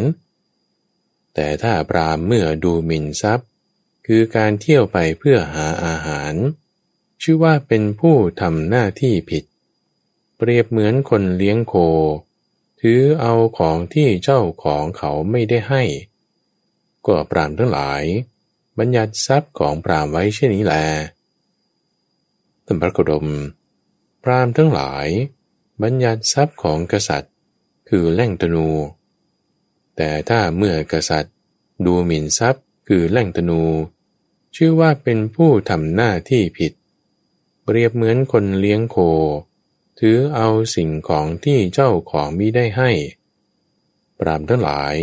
แต่ถ้าปรามเมื่อดูหมิ่นทรัพย์ คือการเที่ยวไปเพื่อหาอาหาร ชื่อว่าเป็นผู้ทำหน้าที่ผิด เปรียบเหมือนคนเลี้ยงโค ถือเอาของที่เจ้าของเขาไม่ได้ให้ ก็ปรามทั้งหลาย บัญญัติทรัพย์ของปรามไว้เช่นนี้แลท่านพระโคดมปรามทั้งหลาย บัญญัติทรัพย์ของกษัตริย์ คือแล่งตนู แต่ถ้าเมื่อกษัตริย์ดูหมิ่นทรัพย์คือแล่งตนู ชื่อว่าเป็นผู้ทำหน้าที่ผิด เปรียบเหมือนคนเลี้ยงโค ถือเอาสิ่งของที่เจ้าของมิได้ให้ ปรามทั้งหลาย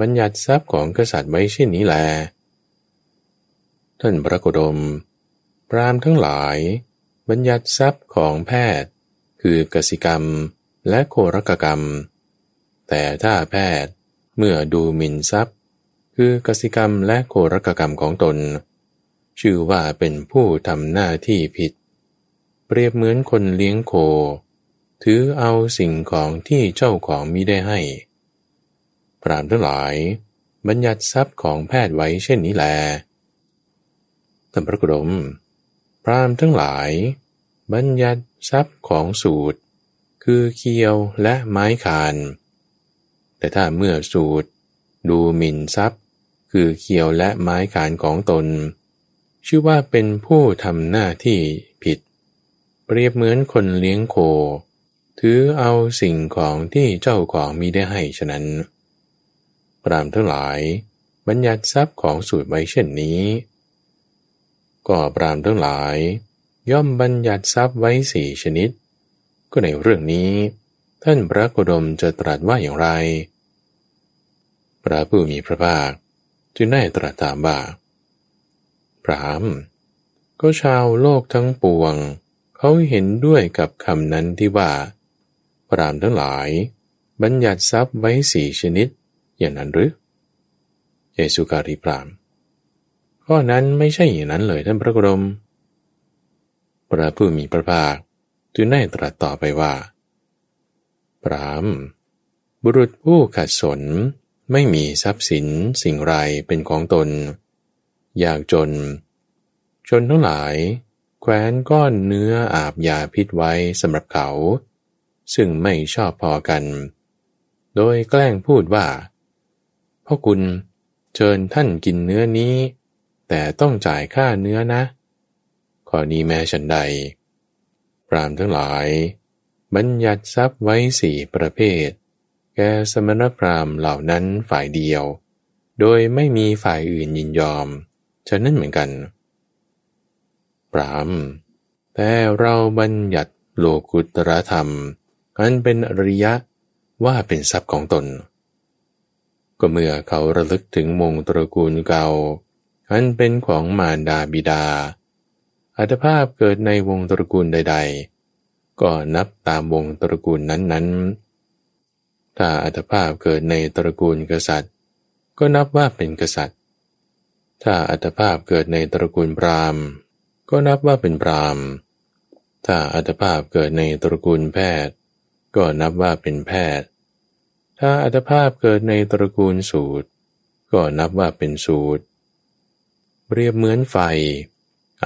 บัญญัติทรัพย์ของกษัตริย์ไว้เช่นนี้แล ท่านพระโคดม ปรามทั้งหลาย บัญญัติทรัพย์ของแพทย์ คือกสิกรรมและโครกกรรม แต่ถ้าแพทย์เมื่อดูหมิ่นทรัพย์ คือกสิกรรมและโครกกรรมของตน ชื่อว่าเป็นผู้ทำหน้าที่ผิด เปรียบเหมือนคนเลี้ยงโค ถือเอาสิ่งของที่เจ้าของมิได้ให้ ปรามทั้งหลาย บัญญัติทรัพย์ของแพทย์ไว้เช่นนี้แลท่านพระกรมพรามทั้งหลาย บัญญัติทรัพย์ของสูตร คือเคียวและไม้คาน แต่ถ้าเมื่อสูตร ดูหมิ่นทรัพย์ คือเคียวและไม้คานของตน ชื่อว่าเป็นผู้ทำหน้าที่ผิด เปรียบเหมือนคนเลี้ยงโค ถือเอาสิ่งของที่เจ้าของมีได้ให้ฉะนั้น ปรามทั้งหลาย บัญญัติทรัพย์ของสูตรไว้เช่นนี้ ก็ปรามทั้งหลาย ย่อมบัญญัติทรัพย์ไว้สี่ชนิด ก็ในเรื่องนี้ ท่านพระโคดมจะตรัสว่าอย่างไร พระผู้มีพระภาคจึงได้ตรัสถามว่าพ รามก็ชาวโลกทั้งปวง เขาเห็นด้วยกับคำนั้นที่ว่า พรามทั้งหลาย บัญญัติทรัพย์ไว้สี่ชนิด อย่างนั้นหรือเยสุการีพรามข้อนั้นไม่ใช่อย่างนั้นเลยท่านพระกรม พระผู้มีพระภาคจึงได้ตรัสต่อไปว่า พรามบุรุษผู้ขัดสนไม่มีทรัพย์สินสิ่งไรเป็นของตน ยากจนจนทั้งหลาย แคว้นก้อนเนื้ออาบยาพิษไว้สำหรับเขา ซึ่งไม่ชอบพอกัน โดยแกล้งพูดว่าพ่อคุณเชิญท่านกินเนื้อนี้ แต่ต้องจ่ายค่าเนื้อนะข้อนี้แม้ฉันใดพรามทั้งหลาย บัญญัติทรัพย์ไว้สี่ประเภท แกสมณพราหมณ์เหล่านั้นฝ่ายเดียว โดยไม่มีฝ่ายอื่นยินยอม ฉะนั้นเหมือนกันพรามแต่เราบัญญัติโลกุตรธรรมอันเป็นอริยะว่าเป็นทรัพย์ของตน ก็เมื่อเขาระลึกถึงมงตระกูลเก่าอันเป็นของมารดาบิดา อัตภาพเกิดในวงตระกูลใด ๆ ก็นับตามวงตระกูลนั้นๆ ถ้าอัตภาพเกิดในตระกูลกษัตริย์ ก็นับว่าเป็นกษัตริย์ ถ้าอัตภาพเกิดในตระกูลพราหมณ์ ก็นับว่าเป็นพราหมณ์ ถ้าอัตภาพเกิดในตระกูลแพทย์ ก็นับว่าเป็นแพทย์ ถ้าอัตภาพเกิดในตระกูลสูตร ก็นับว่าเป็นสูตร เรียบเหมือนไฟ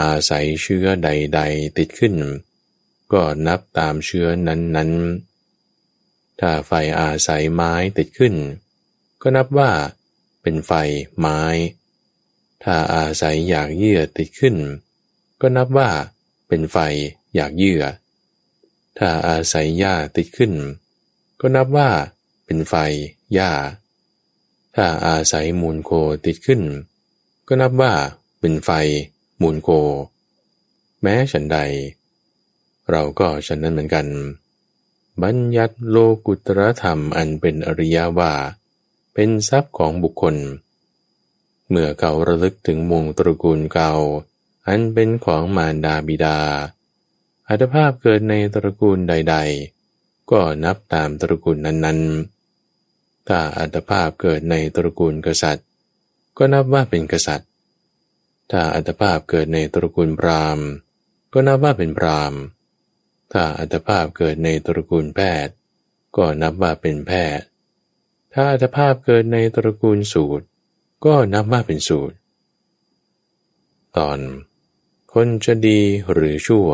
อาศัยเชื้อใด ๆ ติดขึ้น ก็นับตามเชื้อนั้น ๆ ถ้าไฟอาศัยไม้ติดขึ้น ก็นับว่าเป็นไฟไม้ ถ้าอาศัยอยากเยื่อติดขึ้น ก็นับว่าเป็นไฟอยากเยื่อ ถ้าอาศัยหญ้าติดขึ้น ก็นับว่าเป็นไฟหญ้า ถ้าอาศัยมูลโคติดขึ้น ก็นับว่าเป็นไฟมูลโค แม้ฉันใด เราก็ฉันนั้นเหมือนกัน บัญญัติโลกุตรธรรมอันเป็นอริยว่า เป็นทรัพย์ของบุคคล เมื่อเขาระลึกถึงมงตระกูลเก่า อันเป็นของมารดาบิดา อัตภาพเกิดในตระกูลใด ๆ ก็นับตามตระกูลนั้นๆ ถ้าอัตภาพเกิดในตระกูลกษัตริย์ ก็นับว่าเป็นกษัตริย์ ถ้าอัตภาพเกิดในตระกูลพราหมณ์ ก็นับว่าเป็นพราหมณ์ ถ้าอัตภาพเกิดในตระกูลแพทย์ ก็นับว่าเป็นแพทย์ ถ้าอัตภาพเกิดในตระกูลสูตร ก็นับว่าเป็นสูตร ตอน คนจะดีหรือชั่ว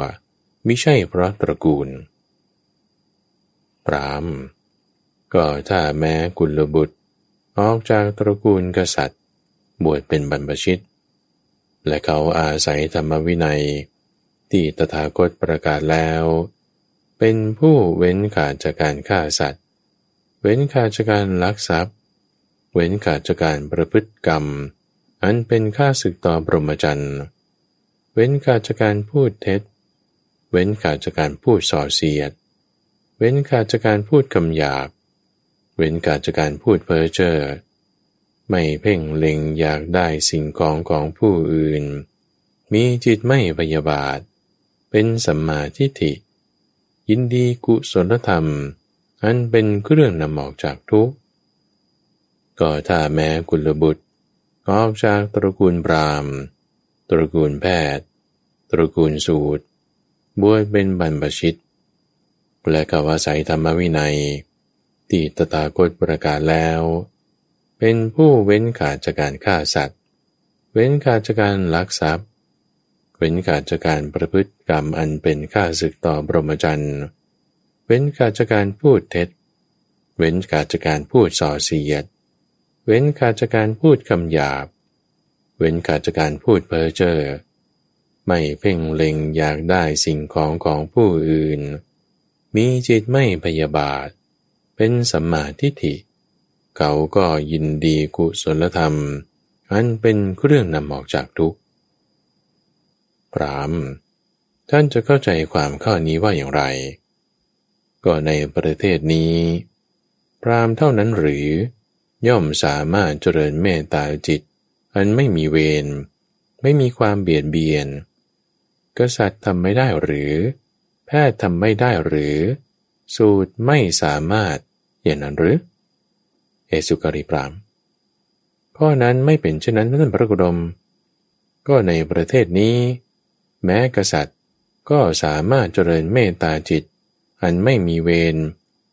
ม่ใช่เพราะตระกูลพรามก็ถ้าแม้กุลบุตร ออกจากตระกูลกษัตริย์ บวชเป็นบรรพชิต และเขาอาศัยธรรมวินัย ที่ตถาคตประกาศแล้ว เป็นผู้เว้นขาดจากการฆ่าสัตว์ เว้นขาดจากการลักทรัพย์เว้นขาดจากการประพฤติกรรม อันเป็นค่าศึกต่อพรมจรรย์เว้นขาดจากการพูดเท็จ เว้นขาดจากการพูดส่อเสียด เว้นขาดจากการพูดคำหยาบ เว้นการจากการพูดเพ้อเจ้อไม่เพ่งเล็งอยากได้สิ่งของของผู้อื่น มีจิตไม่พยาบาท เป็นสัมมาทิฏฐิ ยินดีกุศลธรรม อันเป็นเครื่องนำออกจากทุกข์ ก็ถ้าแม้กุลบุตรออกจากตระกูลพรามตระกูลแพทย์ ตระกูลสูตร บวชเป็นบรรพชิต และกวาศัยธรรมวินัย ที่ตถาคตประกาศแล้ว เป็นผู้เว้นขาดจากการฆ่าสัตว์ เว้นขาดจากการลักทรัพย์ เว้นขาดจากการประพฤติกรรมอันเป็นข้าศึกต่อบรมจรรย์เว้นขาดจากการพูดเท็จ เว้นขาดจากการพูดส่อเสียด เว้นขาดจากการพูดคำหยาบ เว้นขาดจากการพูดเพ้อเจ้อ ไม่เพ่งเล็งอยากได้สิ่งของของผู้อื่น มีจิตไม่พยาบาท เป็นสัมมาทิฏฐิ เขาก็ยินดีกุศลธรรม อันเป็นเครื่องนำออกจากทุกข์พรามท่านจะเข้าใจความข้อนี้ว่าอย่างไร ก็ในประเทศนี้ พรามเท่านั้นหรือ ย่อมสามารถเจริญเมตตาจิต อันไม่มีเวรไม่มีความเบียดเบียน กษัตริย์ทำไม่ได้หรือ แพทย์ทำไม่ได้หรือ สูตรไม่สามารถอย่างนั้นหรือ เอสุกริปรามข้อนั้นไม่เป็นเช่นนั้นท่านพระกุดม ก็ในประเทศนี้ แม้กษัตริย์ก็สามารถเจริญเมตตาจิต อันไม่มีเวร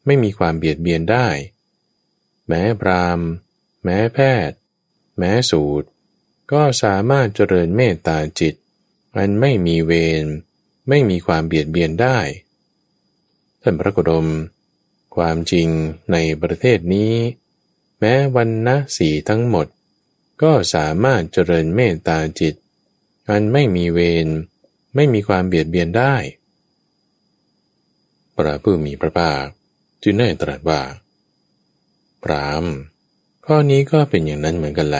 ไม่มีความเบียดเบียนได้ แม้พรามแม้แพทย์ แม้สูตร ก็สามารถเจริญเมตตาจิต อันไม่มีเวรไม่มีความเบียดเบียนได้ ท่านพระกดม ความจริงในประเทศนี้ แม้วันนะสีทั้งหมด ก็สามารถเจริญเมตตาจิต อันไม่มีเวรไม่มีความเบียดเบียนได้ พระผู้มีพระภาคจึงได้ตรัสว่า พรามข้อนี้ก็เป็นอย่างนั้นเหมือนกันแล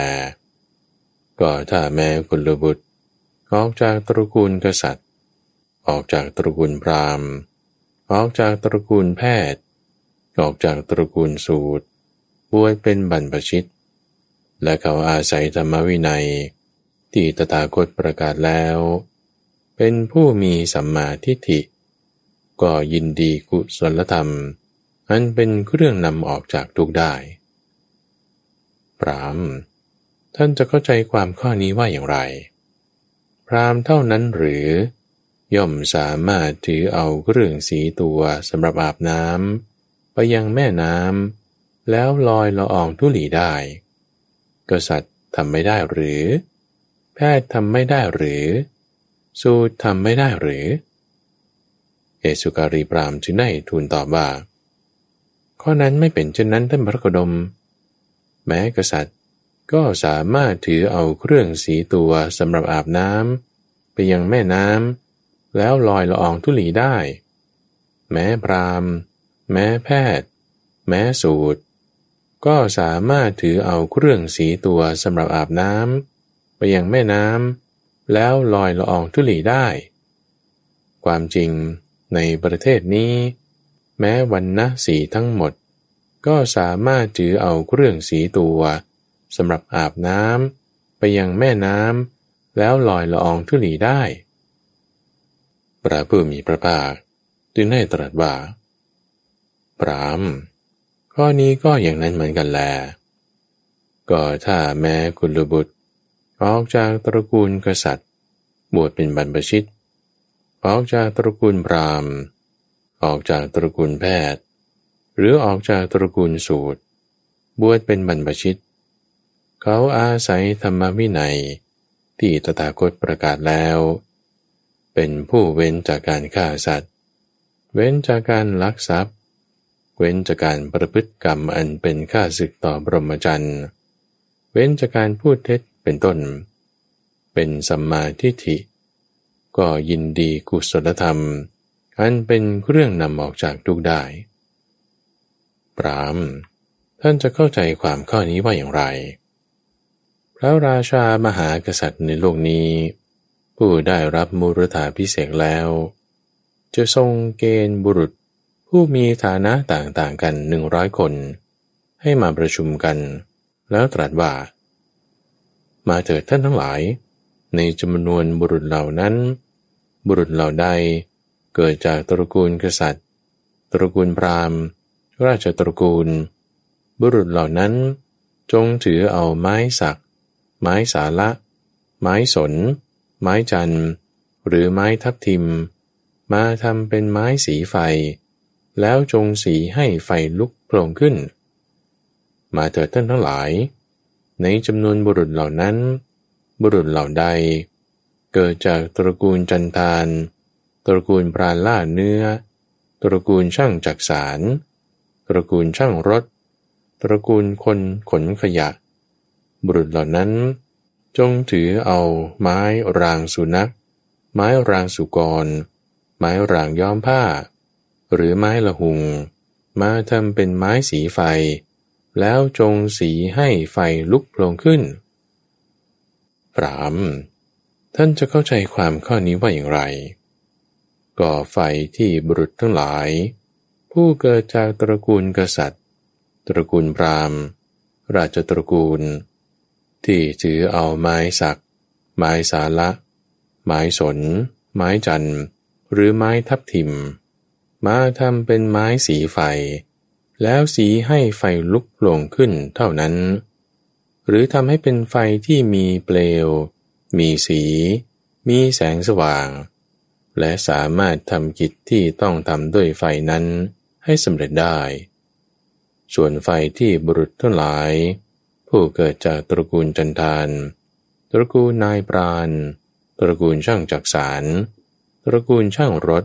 ก็ถ้าแม้กุลบุตร ออกจากตระกูลกษัตริย์ ออกจากตระกูลพราหมณ์ ออกจากตระกูลแพทย์ ออกจากตระกูลสูตรบวชเป็นบรรพชิต และเขาอาศัยธรรมวินัย ที่ตถาคตประกาศแล้ว เป็นผู้มีสัมมาทิฏฐิ ก็ยินดีกุศลธรรม อันเป็นเครื่องนำออกจากทุกได้ พรามท่านจะเข้าใจความข้อนี้ว่าอย่างไร พรามเท่านั้นหรือ ย่อมสามารถถือเอาเครื่องสีตัวสำหรับอาบน้ำไปยังแม่น้ำแล้วลอยละอองทุลีได้ กษัตริย์ทำไม่ได้หรือ แพทย์ทำไม่ได้หรือ สูตรทำไม่ได้หรือ เอสุการีปรามจึงได้ทูลตอบว่า ข้อนั้นไม่เป็นเช่นนั้นท่านพระโคดม แม้กษัตริย์ก็สามารถถือเอาเครื่องสีตัวสำหรับอาบน้ำไปยังแม่น้ำแล้วลอยละอองทุลีได้ แม้พรามแม้แพทย์ แม้สูตร ก็สามารถถือเอาเครื่องสีตัวสำหรับอาบน้ำไปยังแม่น้ำแล้วลอยละอองทุลีได้ ความจริงในประเทศนี้ แม้วันนะสีทั้งหมด ก็สามารถถือเอาเครื่องสีตัวสำหรับอาบน้ำไปยังแม่น้ำแล้วลอยละอองทุลีได้ พระผู้มีพระภาคจึงได้ตรัสว่าพรามข้อนี้ก็อย่างนั้นเหมือนกันแล ก็ถ้าแม้คุณลบุตร ออกจากตระกูลกษัตริย์ บวชเป็นบรรพชิต ออกจากตระกูลพราหมณ์ ออกจากตระกูลแพทย์ หรือออกจากตระกูลสูตร บวชเป็นบรรพชิต เขาอาศัยธรรมวินัย ที่ตถาคตประกาศแล้ว เป็นผู้เว้นจากการฆ่าสัตว์ เว้นจากการลักทรัพย์ เว้นจากการประพฤติกรรมอันเป็นฆ่าศึกต่อบรมจรรย์เว้นจากการพูดเท็จเป็นต้น เป็นสัมมาทิฏฐิ ก็ยินดีกุศลธรรม อันเป็นเครื่องนำออกจากทุกได้ ปรามท่านจะเข้าใจความข้อนี้ว่าอย่างไร พระราชามหากษัตริย์ในโลกนี้ ผู้ได้รับมูรธาพิเศษแล้ว จะทรงเกณฑ์บุรุษผู้มีฐานะต่างๆกันหนึ่งร้อยคน ให้มาประชุมกัน แล้วตรัสว่า มาเถิดท่านทั้งหลาย ในจำนวนบุรุษเหล่านั้น บุรุษเหล่าใด เกิดจากตระกูลกษัตริย์ ตระกูลพราหมณ์ ราชตระกูล บุรุษเหล่านั้น จงถือเอาไม้สัก ไม้สาละ ไม้สน ไม้จัน หรือไม้ทับทิม มาทำเป็นไม้สีไฟ แล้วจงสีให้ไฟลุกโผล่ขึ้น มาเถิดท่านทั้งหลาย ในจำนวนบุรุษเหล่านั้น บุรุษเหล่าใด เกิดจากตระกูลจันทาน ตระกูลปราล่าเนื้อ ตระกูลช่างจักสาร ตระกูลช่างรถ ตระกูลคนขนขยะ บุรุษเหล่านั้น จงถือเอาไม้รางสุนัข ไม้รางสุกร ไม้รางย้อมผ้า หรือไม้ละหุง มาทำเป็นไม้สีไฟ แล้วจงสีให้ไฟลุกโผล่ขึ้นพรามท่านจะเข้าใจความข้อนี้ว่าอย่างไร ก่อไฟที่บุรุษทั้งหลาย ผู้เกิดจากตระกูลกษัตริย์ ตระกูลพราหมณ์ ราชตระกูล ที่ถือเอาไม้สัก ไม้สาละ ไม้สน ไม้จันทร์ หรือไม้ทับทิม มาทำเป็นไม้สีไฟ แล้วสีให้ไฟลุกลงขึ้นเท่านั้น หรือทำให้เป็นไฟที่มีเปลว มีสี มีแสงสว่าง และสามารถทำกิจที่ต้องทำด้วยไฟนั้นให้สำเร็จได้ ส่วนไฟที่บุรุษทั้งหลาย ผู้เกิดจากตระกูลจันทานตระกูลนายปราณตระกูลช่างจักสารตระกูลช่างรถ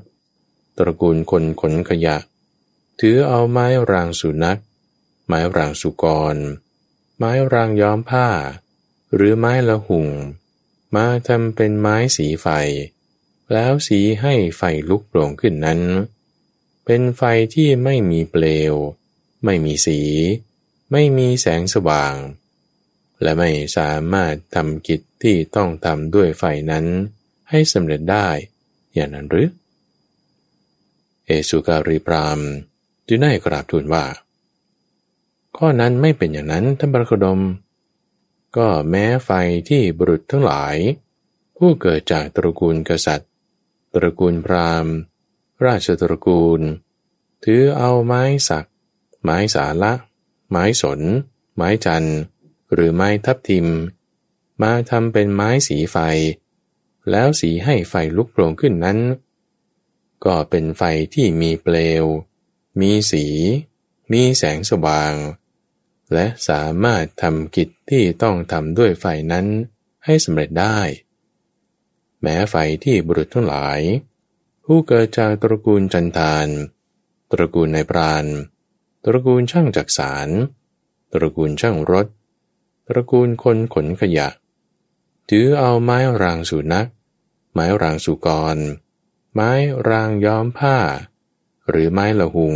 ตระกูลคนขนขยะ ถือเอาไม้รางสุนักไม้รางสุกร ไม้รางย้อมผ้า หรือไม้ละหุ่งมาทำเป็นไม้สีไฟ แล้วสีให้ไฟลุกโปร่งขึ้นนั้น เป็นไฟที่ไม่มีเปลว ไม่มีสี ไม่มีแสงสว่าง และไม่สามารถทำกิจที่ต้องทำด้วยไฟนั้น ให้สำเร็จได้อย่างนั้นหรือ เอสุการีพรามจึงได้กราบทูลว่า ข้อนั้นไม่เป็นอย่างนั้นท่านบรคดม ก็แม้ไฟที่บุรุษทั้งหลาย ผู้เกิดจากตระกูลกษัตริย์ ตระกูลพราหมณ์ ราชตระกูล ถือเอาไม้สัก ไม้สาละ ไม้สน ไม้จัน หรือไม้ทับทิม มาทำเป็นไม้สีไฟ แล้วสีให้ไฟลุกโปร่งขึ้นนั้น ก็เป็นไฟที่มีเปลว มีสี มีแสงสว่าง และสามารถทำกิจที่ต้องทำด้วยไฟนั้นให้สำเร็จได้ แม้ไฟที่บุรุษทั้งหลาย ผู้เกิดจากตระกูลจันทาน ตระกูลนายปราณตระกูลช่างจักสาร ตระกูลช่างรถ ตระกูลคนขนขยะ ถือเอาไม้รางสุนักไม้รางสุกร ไม้รางย้อมผ้า หรือไม้ละหุง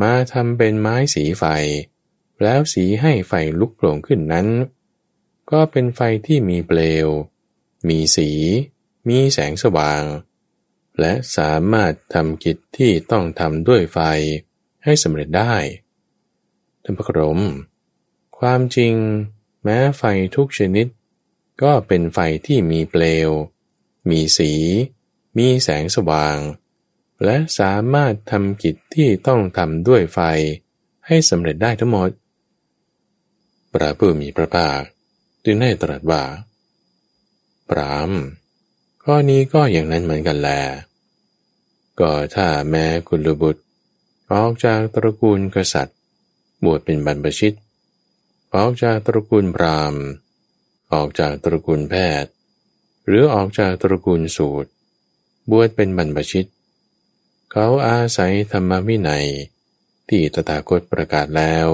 มาทำเป็นไม้สีไฟ แล้วสีให้ไฟลุกโผล่ขึ้นนั้น ก็เป็นไฟที่มีเปลว มีสี มีแสงสว่าง และสามารถทำกิจที่ต้องทำด้วยไฟให้สำเร็จได้ท่านพระกรม ความจริงแม้ไฟทุกชนิด ก็เป็นไฟที่มีเปลว มีสี มีแสงสว่าง และสามารถทำกิจที่ต้องทำด้วยไฟให้สำเร็จได้ทั้งหมด พระผู้มีพระภาคจึงได้ตรัสว่า ปรามข้อนี้ก็อย่างนั้นเหมือนกันแล ก็ถ้าแม้กุลบุตร ออกจากตระกูลกษัตริย์ บวชเป็นบรรพชิต ออกจากตระกูลพราหมณ์ออกจากตระกูลแพทย์ หรือออกจากตระกูลสูตร บวชเป็นบรรพชิต เขาอาศัยธรรมวินัยที่ตถาคตประกาศแล้ว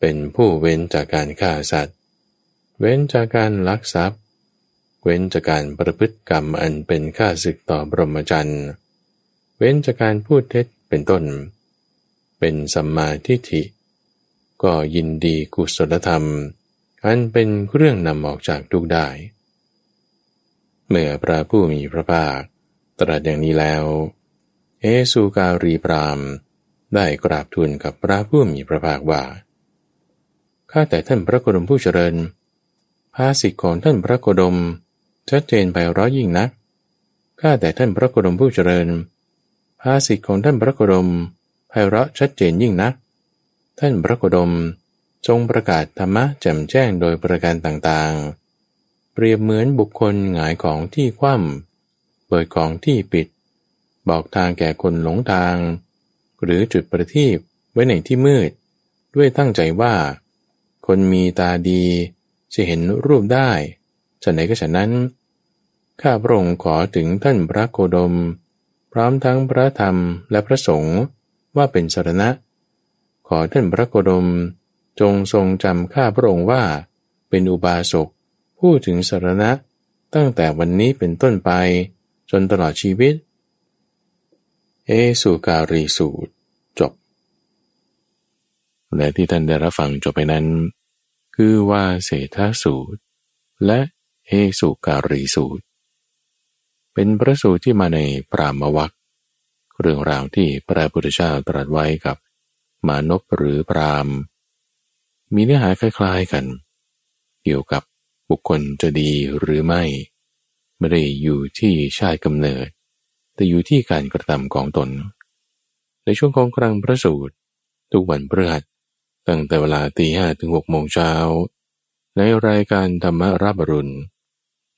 เป็นผู้เว้นจากการฆ่าสัตว์ เว้นจากการลักทรัพย์ ว้นจากการประพฤติกรรมอันเป็นฆ่าศึกต่อบรมจันทร์ เว้นจากการพูดเท็จเป็นต้น เป็นสัมมาทิฏฐิ ก็ยินดีกุศลธรรม อันเป็นเครื่องนำออกจากทุกได้ เมื่อพระผู้มีพระภาคตรัสอย่างนี้แล้ว เอสุการีพรามได้กราบทูลกับพระผู้มีพระภาคว่า ข้าแต่ท่านพระโคดมผู้เจริญภาษิตของท่านพระโคดม ชัดเจนไปร้อยยิ่งนัก ข้าแต่ท่านพระโคดมผู้เจริญ ภาษิตของท่านพระโคดมไพเราะชัดเจนยิ่งนัก ท่านพระโคดมทรงประกาศธรรมะแจ่มแจ้งโดยประการต่างๆ เปรียบเหมือนบุคคลหงายของที่คว่ำเปิดของที่ปิด บอกทางแก่คนหลงทาง หรือจุดประทีปไว้ในที่มืด ด้วยตั้งใจว่า คนมีตาดีจะเห็นรูปได้ ฉะไหนก็ฉะนั้น ข้าพระองค์ขอถึงท่านพระโคดม พร้อมทั้งพระธรรมและพระสงฆ์ว่าเป็นสรณะ ขอท่านพระโคดมจงทรงจำข้าพระองค์ว่า เป็นอุบาสกผู้ถึงสรณะตั้งแต่วันนี้เป็นต้นไป จนตลอดชีวิต เอสุการีสูตร จบ และที่ท่านได้รับฟังจบไปนั้น คือว่าเศรษฐสูตร และ เอสุการีสูตร เป็นพระสูตรที่มาในปรามวัคเรื่องราวที่พระพุทธเจ้าตรัสไว้กับมานพหรือพราม มีเนื้อหาคล้ายๆกัน เกี่ยวกับบุคคลจะดีหรือไม่ ไม่ได้อยู่ที่ชาติกำเนิด แต่อยู่ที่การกระทำของตน ในช่วงของกลางพระสูตร ทุกวันพฤหัสตั้งแต่เวลาตีห้ถึงหกโมงเช้า ในรายการธรรมรับรุณ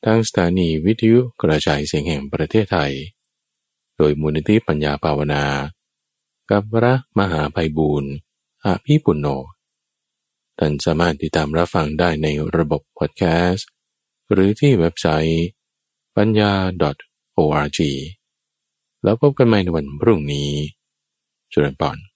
ทางสถานีวิทยุกระจายเสียงแห่งประเทศไทย โดยมูลนิธิปัญญาภาวนา กับพระมหาภัยบูรณ์อาภีปุณโญท่านสามารถติดตามรับฟังได้ในระบบพอดแคสต์ หรือที่เว็บไซต์ปัญญา .org แล้วพบกันใหม่ในวันพรุ่งนี้จุลปอน